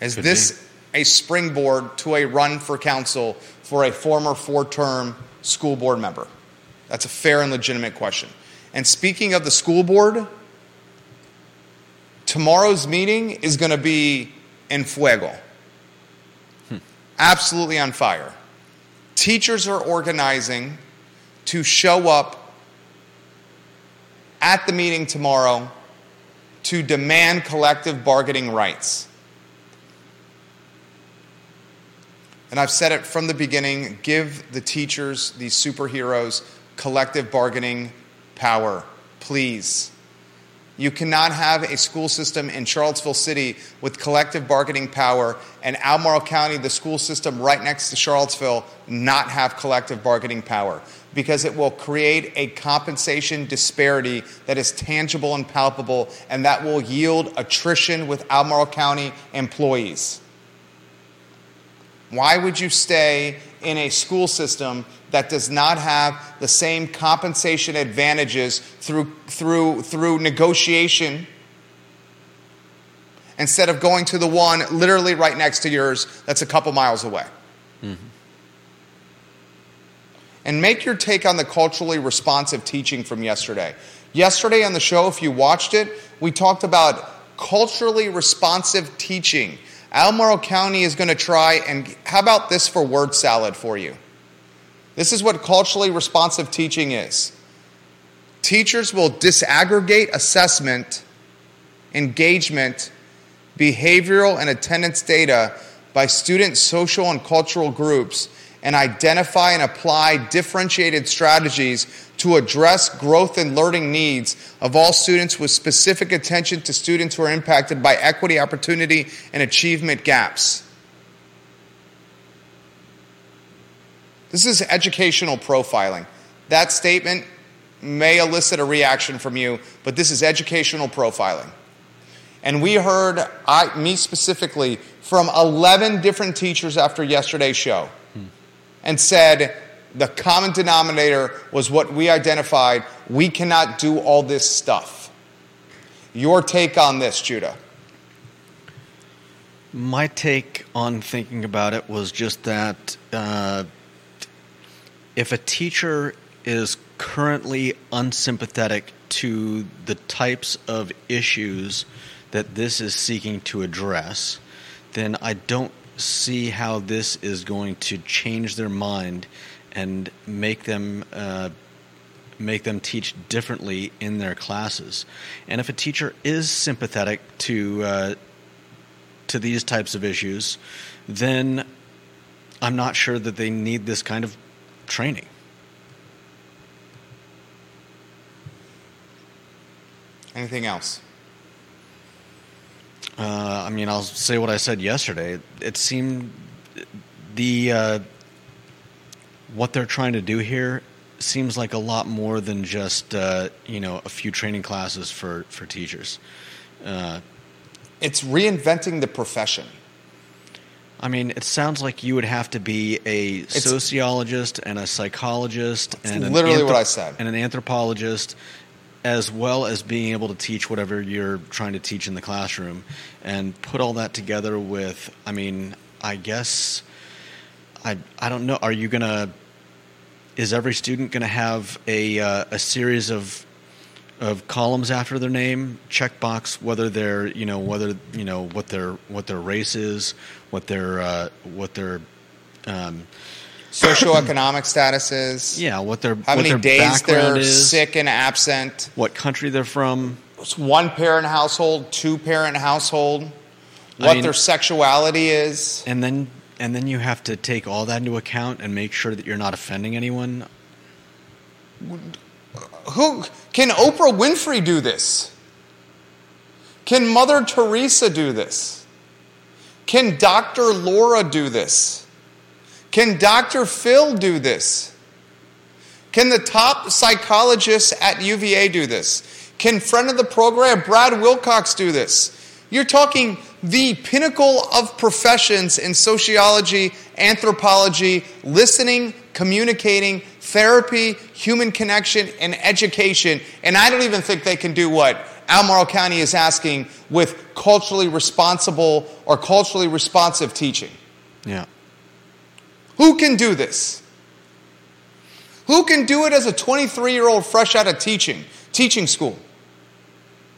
Is Could this a springboard to a run for council for a former four term school board member? That's a fair and legitimate question. And speaking of the school board, tomorrow's meeting is going to be in fuego. Hmm. Absolutely on fire. Teachers are organizing to show up at the meeting tomorrow to demand collective bargaining rights. And I've said it from the beginning give the teachers, these superheroes, collective bargaining power, please. You cannot have a school system in Charlottesville City with collective bargaining power and Albemarle County, the school system right next to Charlottesville, not have collective bargaining power because it will create a compensation disparity that is tangible and palpable and that will yield attrition with Albemarle County employees. Why would you stay in a school system that does not have the same compensation advantages through, through, through negotiation instead of going to the one literally right next to yours that's a couple miles away? Mm-hmm. And make your take on the culturally responsive teaching from yesterday. Yesterday on the show, if you watched it, we talked about culturally responsive teaching. Albemarle County is going to try and how about this for word salad for you? This is what culturally responsive teaching is. Teachers will disaggregate assessment, engagement, behavioral, and attendance data by student social and cultural groups and identify and apply differentiated strategies to address growth and learning needs of all students with specific attention to students who are impacted by equity, opportunity, and achievement gaps. This is educational profiling. That statement may elicit a reaction from you, but this is educational profiling. And we heard, I, me specifically, from 11 different teachers after yesterday's show and said the common denominator was what we identified. We cannot do all this stuff. Your take on this, Judah? My take on thinking about it was just that uh, if a teacher is currently unsympathetic to the types of issues that this is seeking to address, then I don't see how this is going to change their mind and make them uh, make them teach differently in their classes. And if a teacher is sympathetic to uh, to these types of issues, then I'm not sure that they need this kind of training. Anything else? Uh, I mean, I'll say what I said yesterday. It seemed the uh, what they're trying to do here seems like a lot more than just uh, you know a few training classes for for teachers. Uh, It's reinventing the profession. I mean, it sounds like you would have to be a sociologist and a psychologist and an literally what I said. and an anthropologist, as well as being able to teach whatever you're trying to teach in the classroom, and put all that together with. I mean, I guess I I don't know. Are you gonna? Is every student gonna have a uh, a series of of columns after their name, checkbox whether they're you know whether you know what their what their race is, what their uh, what their um, Socioeconomic statuses. yeah what their How what many their days they're is, sick and absent. what country they're from. It's one parent household, two parent household. I What mean- their sexuality is. and then and then you have to take all that into account and make sure that you're not offending anyone. Who can Oprah Winfrey do this? Can Mother Teresa do this? Can Dr. Laura do this? Can Dr. Phil do this? Can the top psychologists at UVA do this? Can friend of the program Brad Wilcox do this? You're talking the pinnacle of professions in sociology, anthropology, listening, communicating, therapy, human connection, and education. And I don't even think they can do what Albemarle County is asking with culturally responsible or culturally responsive teaching. Yeah. Who can do this? Who can do it as a 23 year old fresh out of teaching, teaching school?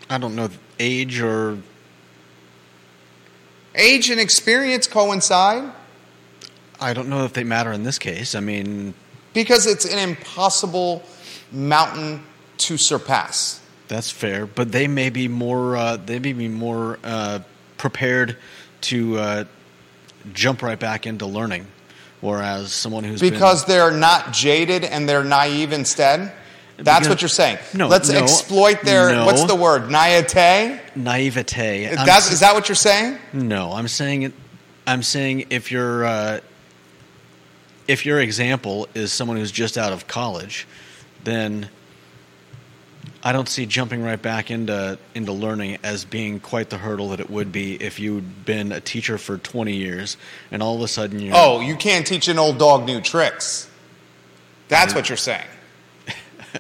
I don't know age or Age and experience coincide I don't know if they matter in this case. I mean, because it's an impossible mountain to surpass. that's fair, but they may be more uh, they may be more uh, prepared to uh, jump right back into learning, whereas someone who's been- Because they're not jaded and they're naive instead? That's Because- what you're saying. No, Let's no, exploit their, no. what's the word, naivete? naivete. That's, is that what you're saying? No, I'm saying it. I'm saying if your uh, if your example is someone who's just out of college, then I don't see jumping right back into into learning as being quite the hurdle that it would be if you'd been a teacher for 20 years and all of a sudden you're Oh, you can't teach an old dog new tricks. That's what you're saying.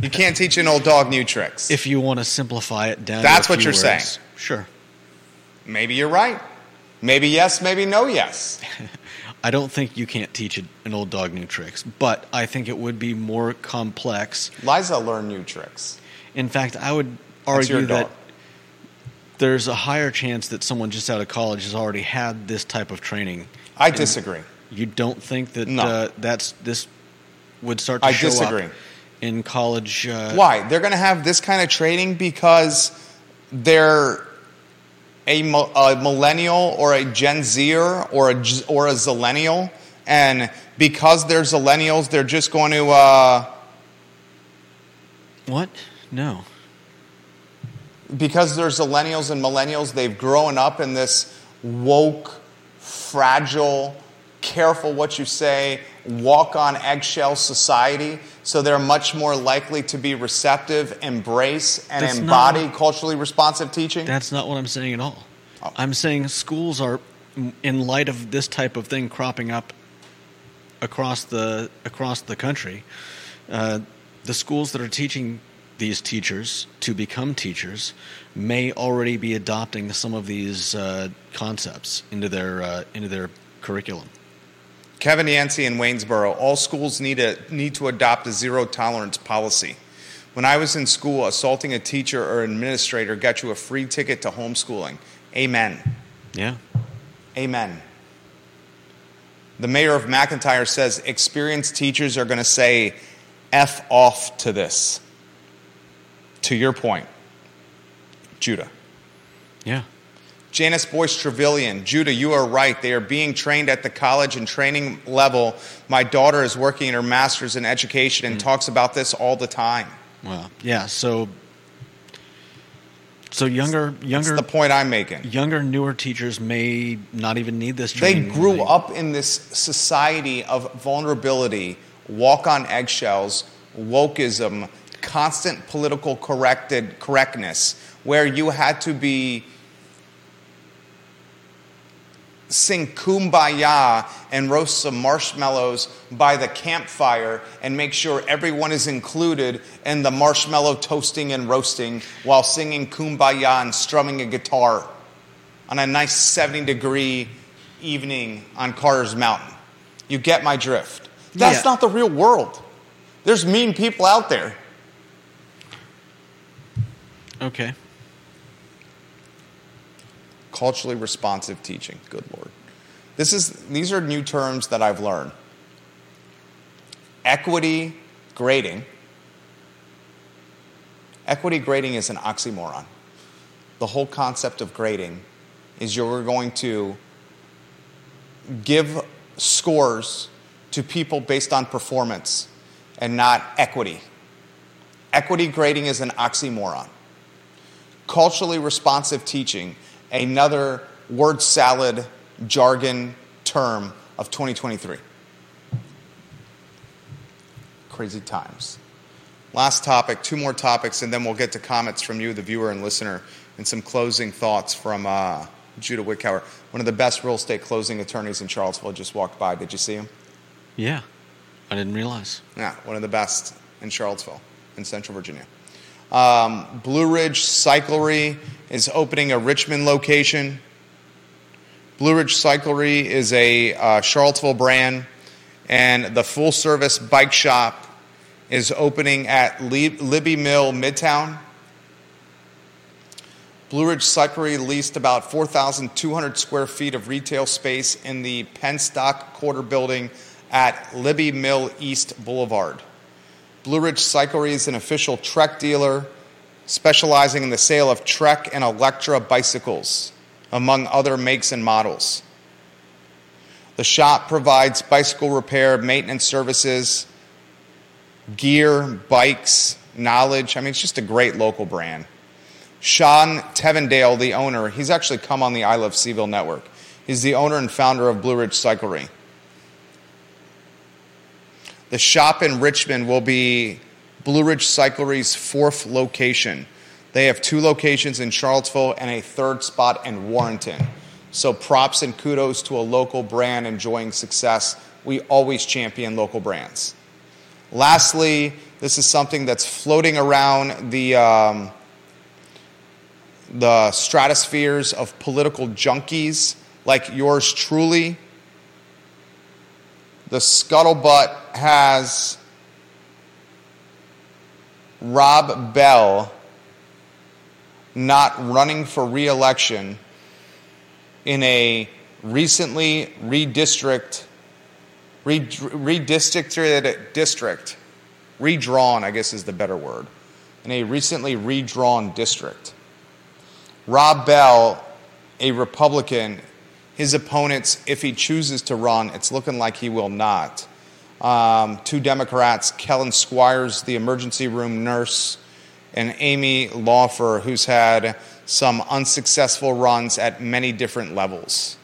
You can't teach an old dog new tricks. if you want to simplify it down. That's to a what few you're saying. Sure. Maybe you're right. Maybe yes, maybe no yes. (laughs) I don't think you can't teach an old dog new tricks, but I think it would be more complex Liza learned new tricks. In fact, I would argue that there's a higher chance that someone just out of college has already had this type of training. I disagree. You don't think that No. uh, that's this would start to I show disagree. up in college? Uh, Why? They're going to have this kind of training because they're a, a millennial or a Gen Zer or a, or a Zillennial. And because they're Zillennials, they're just going to. Uh, What? No. because they're Zillennials and Millennials, they've grown up in this woke, fragile, careful what you say, walk on eggshell society. So they're much more likely to be receptive, embrace, and That's not- embody culturally responsive teaching. That's not what I'm saying at all. Oh. I'm saying schools are, in light of this type of thing cropping up across the across the country, uh, the schools that are teaching these teachers to become teachers may already be adopting some of these uh, concepts into their uh, into their curriculum. Kevin Yancey in Waynesboro, all schools need, a, need to adopt a zero tolerance policy. When I was in school, assaulting a teacher or administrator got you a free ticket to homeschooling. Amen. Yeah. Amen. The mayor of McIntyre says experienced teachers are going to say F off to this. To your point, Judah. Yeah. Janice Boyce Trevelyan, Judah, you are right. They are being trained at the college and training level. My daughter is working in her master's in education and mm. talks about this all the time. Well, yeah. So, so younger, younger. That's the point I'm making. Younger, newer teachers may not even need this training. They grew up in this society of vulnerability, walk on eggshells, wokeism, constant political corrected correctness, where you had to be sing kumbaya and roast some marshmallows by the campfire and make sure everyone is included in the marshmallow toasting and roasting while singing kumbaya and strumming a guitar on a nice 70 degree evening on Carter's Mountain. You get my drift. That's yeah. not the real world. There's mean people out there. Okay culturally responsive teaching. Good Lord. This is, these are new terms that I've learned. Equity grading. Equity grading is an oxymoron. The whole concept of grading is you're going to give scores to people based on performance and not equity. Equity grading is an oxymoron. Culturally responsive teaching another word salad jargon term of 2023. Crazy times. Last topic, two more topics, and then we'll get to comments from you, the viewer and listener, and some closing thoughts from uh, Judah Wickower, one of the best real estate closing attorneys in Charlottesville, just walked by. Did you see him? Yeah, I didn't realize. Yeah, one of the best in Charlottesville, in Central Virginia. Um, Blue Ridge Cyclery is opening a Richmond location. Blue Ridge Cyclery is a uh, Charlottesville brand, and the full service bike shop is opening at Libbie Mill Midtown. Blue Ridge Cyclery leased about 4,200 square feet of retail space in the Penstock Quarter building at Libbie Mill East Boulevard. Blue Ridge Cyclery is an official Trek dealer specializing in the sale of Trek and Electra bicycles, among other makes and models. The shop provides bicycle repair, maintenance services, gear, bikes, knowledge. I mean, it's just a great local brand. Sean Tevendale, the owner, he's actually come on the I Love CVille network. He's the owner and founder of Blue Ridge Cyclery. The shop in Richmond will be Blue Ridge Cyclery's fourth location. They have two locations in Charlottesville and a third spot in Warrenton. So props and kudos to a local brand enjoying success. We always champion local brands. Lastly, this is something that's floating around the, um, the stratospheres of political junkies like yours truly the scuttlebutt has Rob Bell not running for reelection in a recently redistrict, redistricted district, redrawn, I guess is the better word, in a recently redrawn district. Rob Bell, a Republican, his opponents, if he chooses to run, it's looking like he will not. Um, two Democrats, Kellen Squires, the emergency room nurse, and Amy Laufer, who's had some unsuccessful runs at many different levels,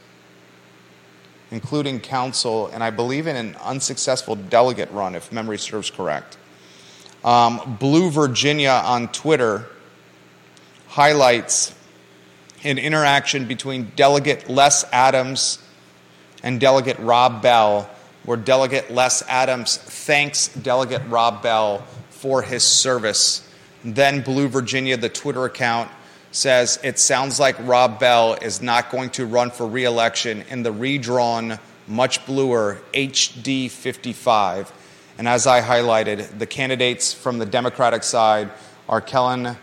including council, and I believe in an unsuccessful delegate run, if memory serves correct. Um, Blue Virginia on Twitter highlights an interaction between Delegate Les Adams and Delegate Rob Bell, where Delegate Les Adams thanks Delegate Rob Bell for his service Then Blue Virginia, the Twitter account, says it sounds like Rob Bell is not going to run for reelection in the redrawn, much bluer HD 55. And as I highlighted, the candidates from the Democratic side are Kellen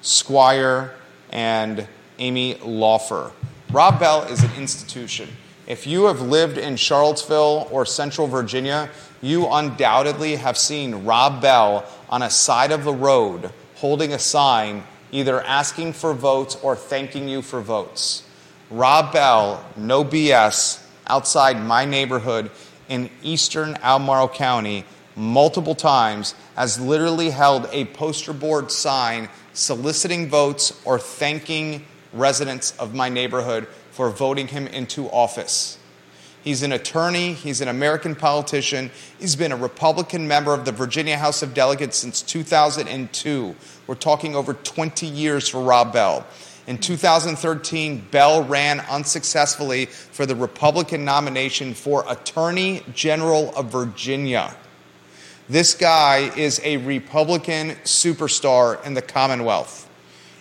Squire and Amy Laufer. Rob Bell is an institution. If you have lived in Charlottesville or Central Virginia, you undoubtedly have seen Rob Bell on a side of the road holding a sign either asking for votes or thanking you for votes. Rob Bell, no BS, outside my neighborhood in eastern Albemarle County multiple times has literally held a poster board sign soliciting votes or thanking residents of my neighborhood for voting him into office. He's an attorney, he's an American politician, he's been a Republican member of the Virginia House of Delegates since 2002. We're talking over 20 years for Rob Bell. In 2013, Bell ran unsuccessfully for the Republican nomination for Attorney General of Virginia. This guy is a Republican superstar in the Commonwealth.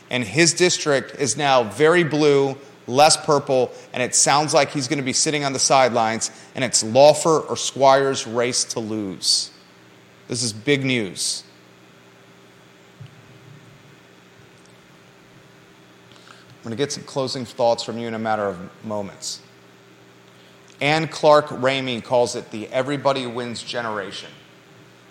And his district is now very blue less purple, and it sounds like he's going to be sitting on the sidelines, and it's Laufer or Squire's race to lose. This is big news. I'm going to get some closing thoughts from you in a matter of moments. Ann Clark Ramey calls it the everybody wins generation.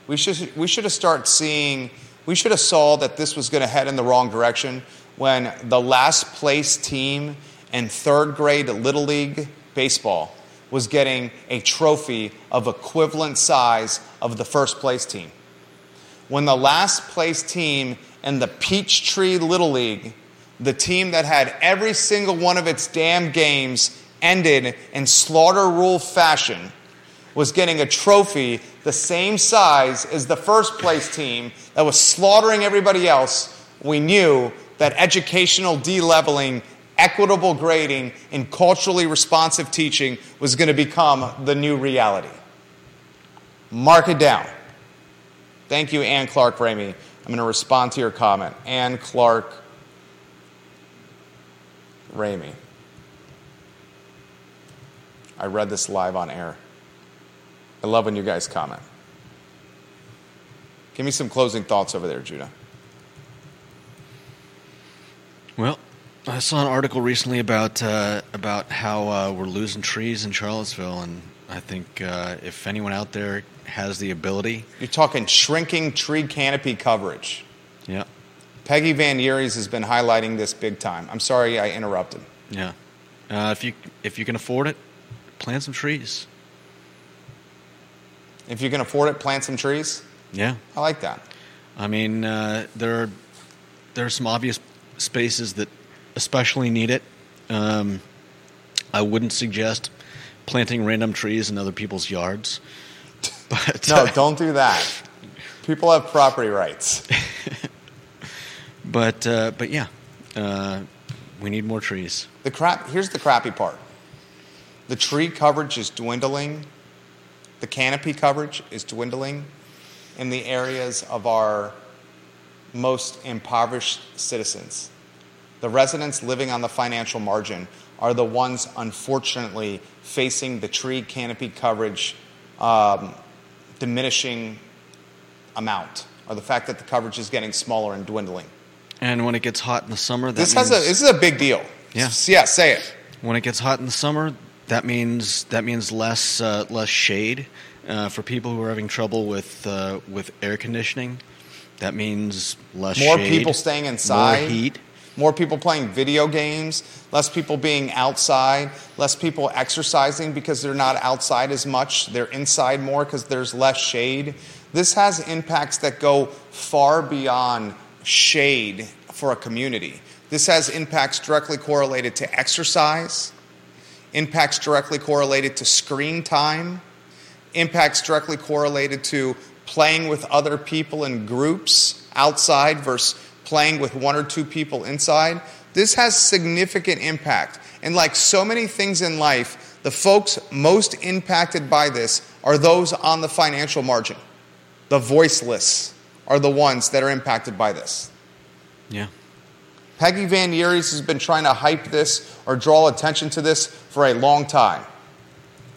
We should, we should have started seeing, we should have saw that this was going to head in the wrong direction when the last place team in third grade Little League baseball was getting a trophy of equivalent size of the first place team. When the last place team in the Peachtree Little League, the team that had every single one of its damn games ended in slaughter rule fashion, was getting a trophy the same size as the first place team that was slaughtering everybody else, we knew that educational de-leveling equitable grading and culturally responsive teaching was going to become the new reality. Mark it down. Thank you, Ann Clark Ramey. I'm going to respond to your comment. Ann Clark Ramey. I read this live on air. I love when you guys comment. Give me some closing thoughts over there, Judah. Well, I saw an article recently about uh, about how uh, we're losing trees in Charlottesville, and I think uh, if anyone out there has the ability, you're talking shrinking tree canopy coverage. Yeah. Peggy Van Yahres has been highlighting this big time. I'm sorry I interrupted. Yeah. Uh, if you if you can afford it, plant some trees. If you can afford it, plant some trees. Yeah. I like that. I mean, uh, there are there are some obvious spaces that especially need it. Um, I wouldn't suggest planting random trees in other people's yards. (laughs) But no, don't do that. People have property rights. (laughs) but uh, but yeah, uh, we need more trees. The crap. Here's the crappy part. The tree coverage is dwindling. The canopy coverage is dwindling in the areas of our most impoverished citizens the residents living on the financial margin are the ones, unfortunately, facing the tree canopy coverage um, diminishing amount, or the fact that the coverage is getting smaller and dwindling. And when it gets hot in the summer, this has a this is a big deal. Yeah, yeah. Say it. When it gets hot in the summer, that means that means less uh, less shade uh, for people who are having trouble with uh, with air conditioning. That means less more shade, people staying inside, more heat more people playing video games, less people being outside, less people exercising because they're not outside as much, they're inside more because there's less shade. This has impacts that go far beyond shade for a community. This has impacts directly correlated to exercise, impacts directly correlated to screen time, impacts directly correlated to playing with other people in groups outside versus playing with one or two people inside, this has significant impact. And like so many things in life, the folks most impacted by this are those on the financial margin, the voiceless, are the ones that are impacted by this. Yeah. Peggy Van Yahres has been trying to hype this or draw attention to this for a long time.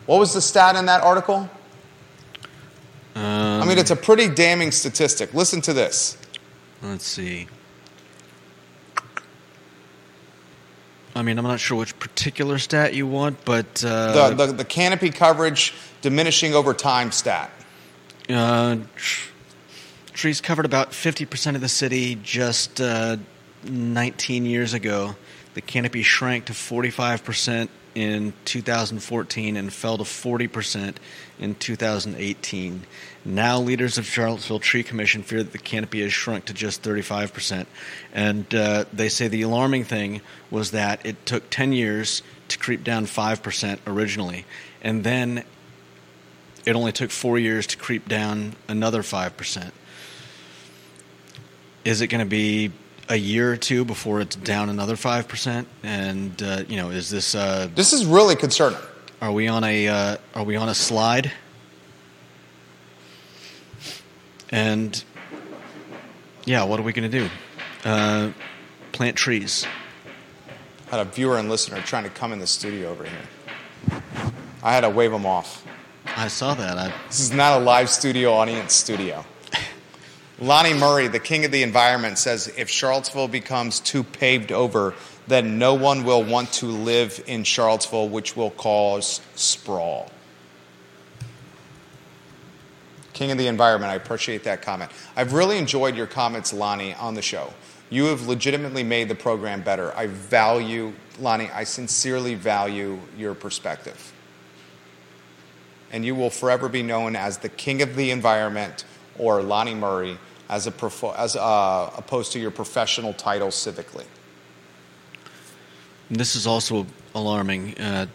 What was the stat in that article? Um, I mean, it's a pretty damning statistic. Listen to this. Let's see. I mean, I'm not sure which particular stat you want, but uh, The, the, the canopy coverage diminishing over time stat. uh, tr- trees covered about 50% of the city just uh, 19 years ago. The canopy shrank to 45% in 2014 and fell to 40% in 2018. Now, leaders of Charlottesville Tree Commission fear that the canopy has shrunk to just 35%. And uh, they say the alarming thing was that it took 10 years to creep down 5% originally. And then it only took four years to creep down another 5%. Is it going to be a year or two before it's down another 5%? And, uh, you know, is this, uh, This is really concerning. are we on a, uh, are we on a slide? And, yeah, what are we going to do? Uh, plant trees. I had a viewer and listener trying to come in the studio over here. I had to wave them off. I saw that. I, This is not a live studio audience studio. Lonnie Murray, the king of the environment, says if Charlottesville becomes too paved over, then no one will want to live in Charlottesville, which will cause sprawl. King of the environment, I appreciate that comment. I've really enjoyed your comments, Lonnie, on the show. You have legitimately made the program better. I value, Lonnie, I sincerely value your perspective and you will forever be known as the king of the environment or Lonnie Murray as, a profo- as uh, opposed to your professional title civically. this is also alarming. Uh,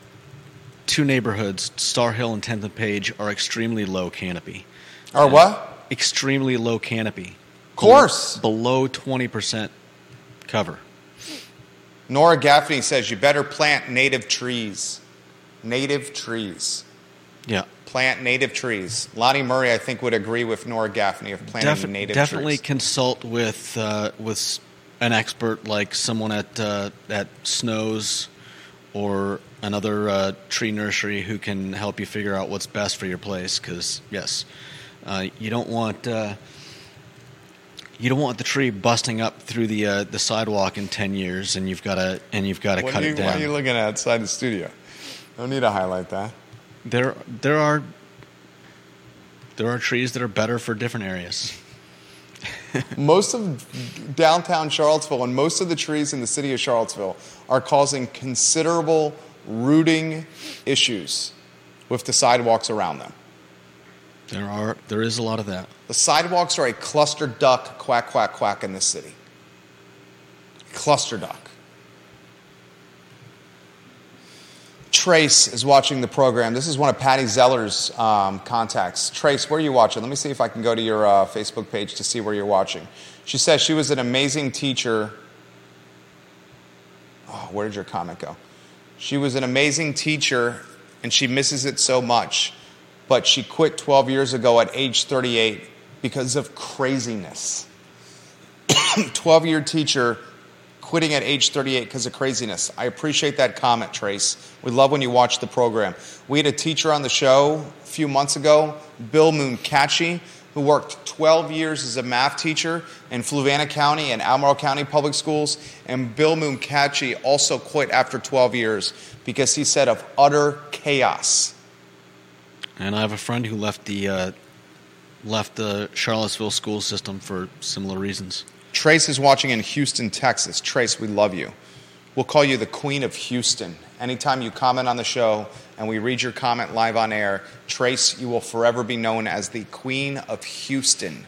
two neighborhoods, Starr Hill and 10th and Page, are extremely low canopy. Or what? extremely low canopy. Of course. Below 20% cover. Nora Gaffney says you better plant native trees. Native trees. Yeah. Plant native trees. Lonnie Murray, I think, would agree with Nora Gaffney of planting Defi- native definitely trees. Definitely consult with uh, with an expert like someone at uh, at Snows or another uh, tree nursery who can help you figure out what's best for your place. Because yes, uh, you don't want uh, you don't want the tree busting up through the uh, the sidewalk in ten years, and you've got to and you've got to cut you, it what down. are you looking at outside the studio? No need to highlight that. There, there are there are trees that are better for different areas. (laughs) Most of downtown Charlottesville and most of the trees in the city of Charlottesville are causing considerable rooting issues with the sidewalks around them. There are there is a lot of that. The sidewalks are a cluster duck quack, quack, quack in this city. Cluster duck. Trace is watching the program. This is one of Patty Zeller's um, contacts. Trace, where are you watching? Let me see if I can go to your uh, Facebook page to see where you're watching. She says she was an amazing teacher. Oh, where did your comment go? She was an amazing teacher and she misses it so much, but she quit 12 years ago at age 38 because of craziness. (coughs) 12 year teacher quitting at age 38 because of craziness. I appreciate that comment, Trace. We love when you watch the program. We had a teacher on the show a few months ago, Bill Mooncachi, who worked 12 years as a math teacher in Fluvanna County and Albemarle County Public Schools. And Bill Mooncachi also quit after 12 years because he said of utter chaos. And I have a friend who left the uh, left the Charlottesville school system for similar reasons. Trace is watching in Houston, Texas. Trace, we love you. We'll call you the Queen of Houston. Anytime you comment on the show and we read your comment live on air, Trace, you will forever be known as the Queen of Houston.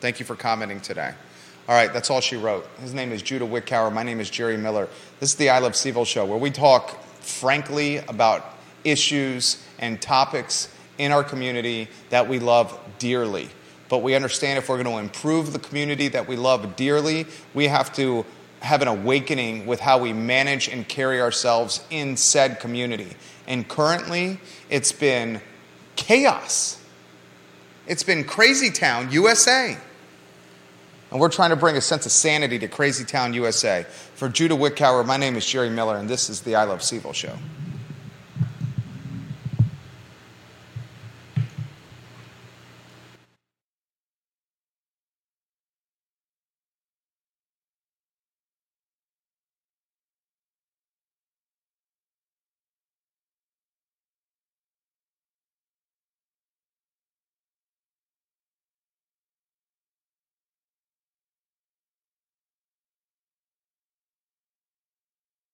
Thank you for commenting today. All right, that's all she wrote. His name is Judah Wickower. My name is Jerry Miller. This is the I Love CVille show where we talk frankly about issues and topics in our community that we love dearly. But we understand if we're going to improve the community that we love dearly, we have to have an awakening with how we manage and carry ourselves in said community. And currently, it's been chaos. It's been Crazy Town, USA. And we're trying to bring a sense of sanity to Crazy Town, USA. For Judah Wickower, my name is Jerry Miller, and this is the I Love CVille Show.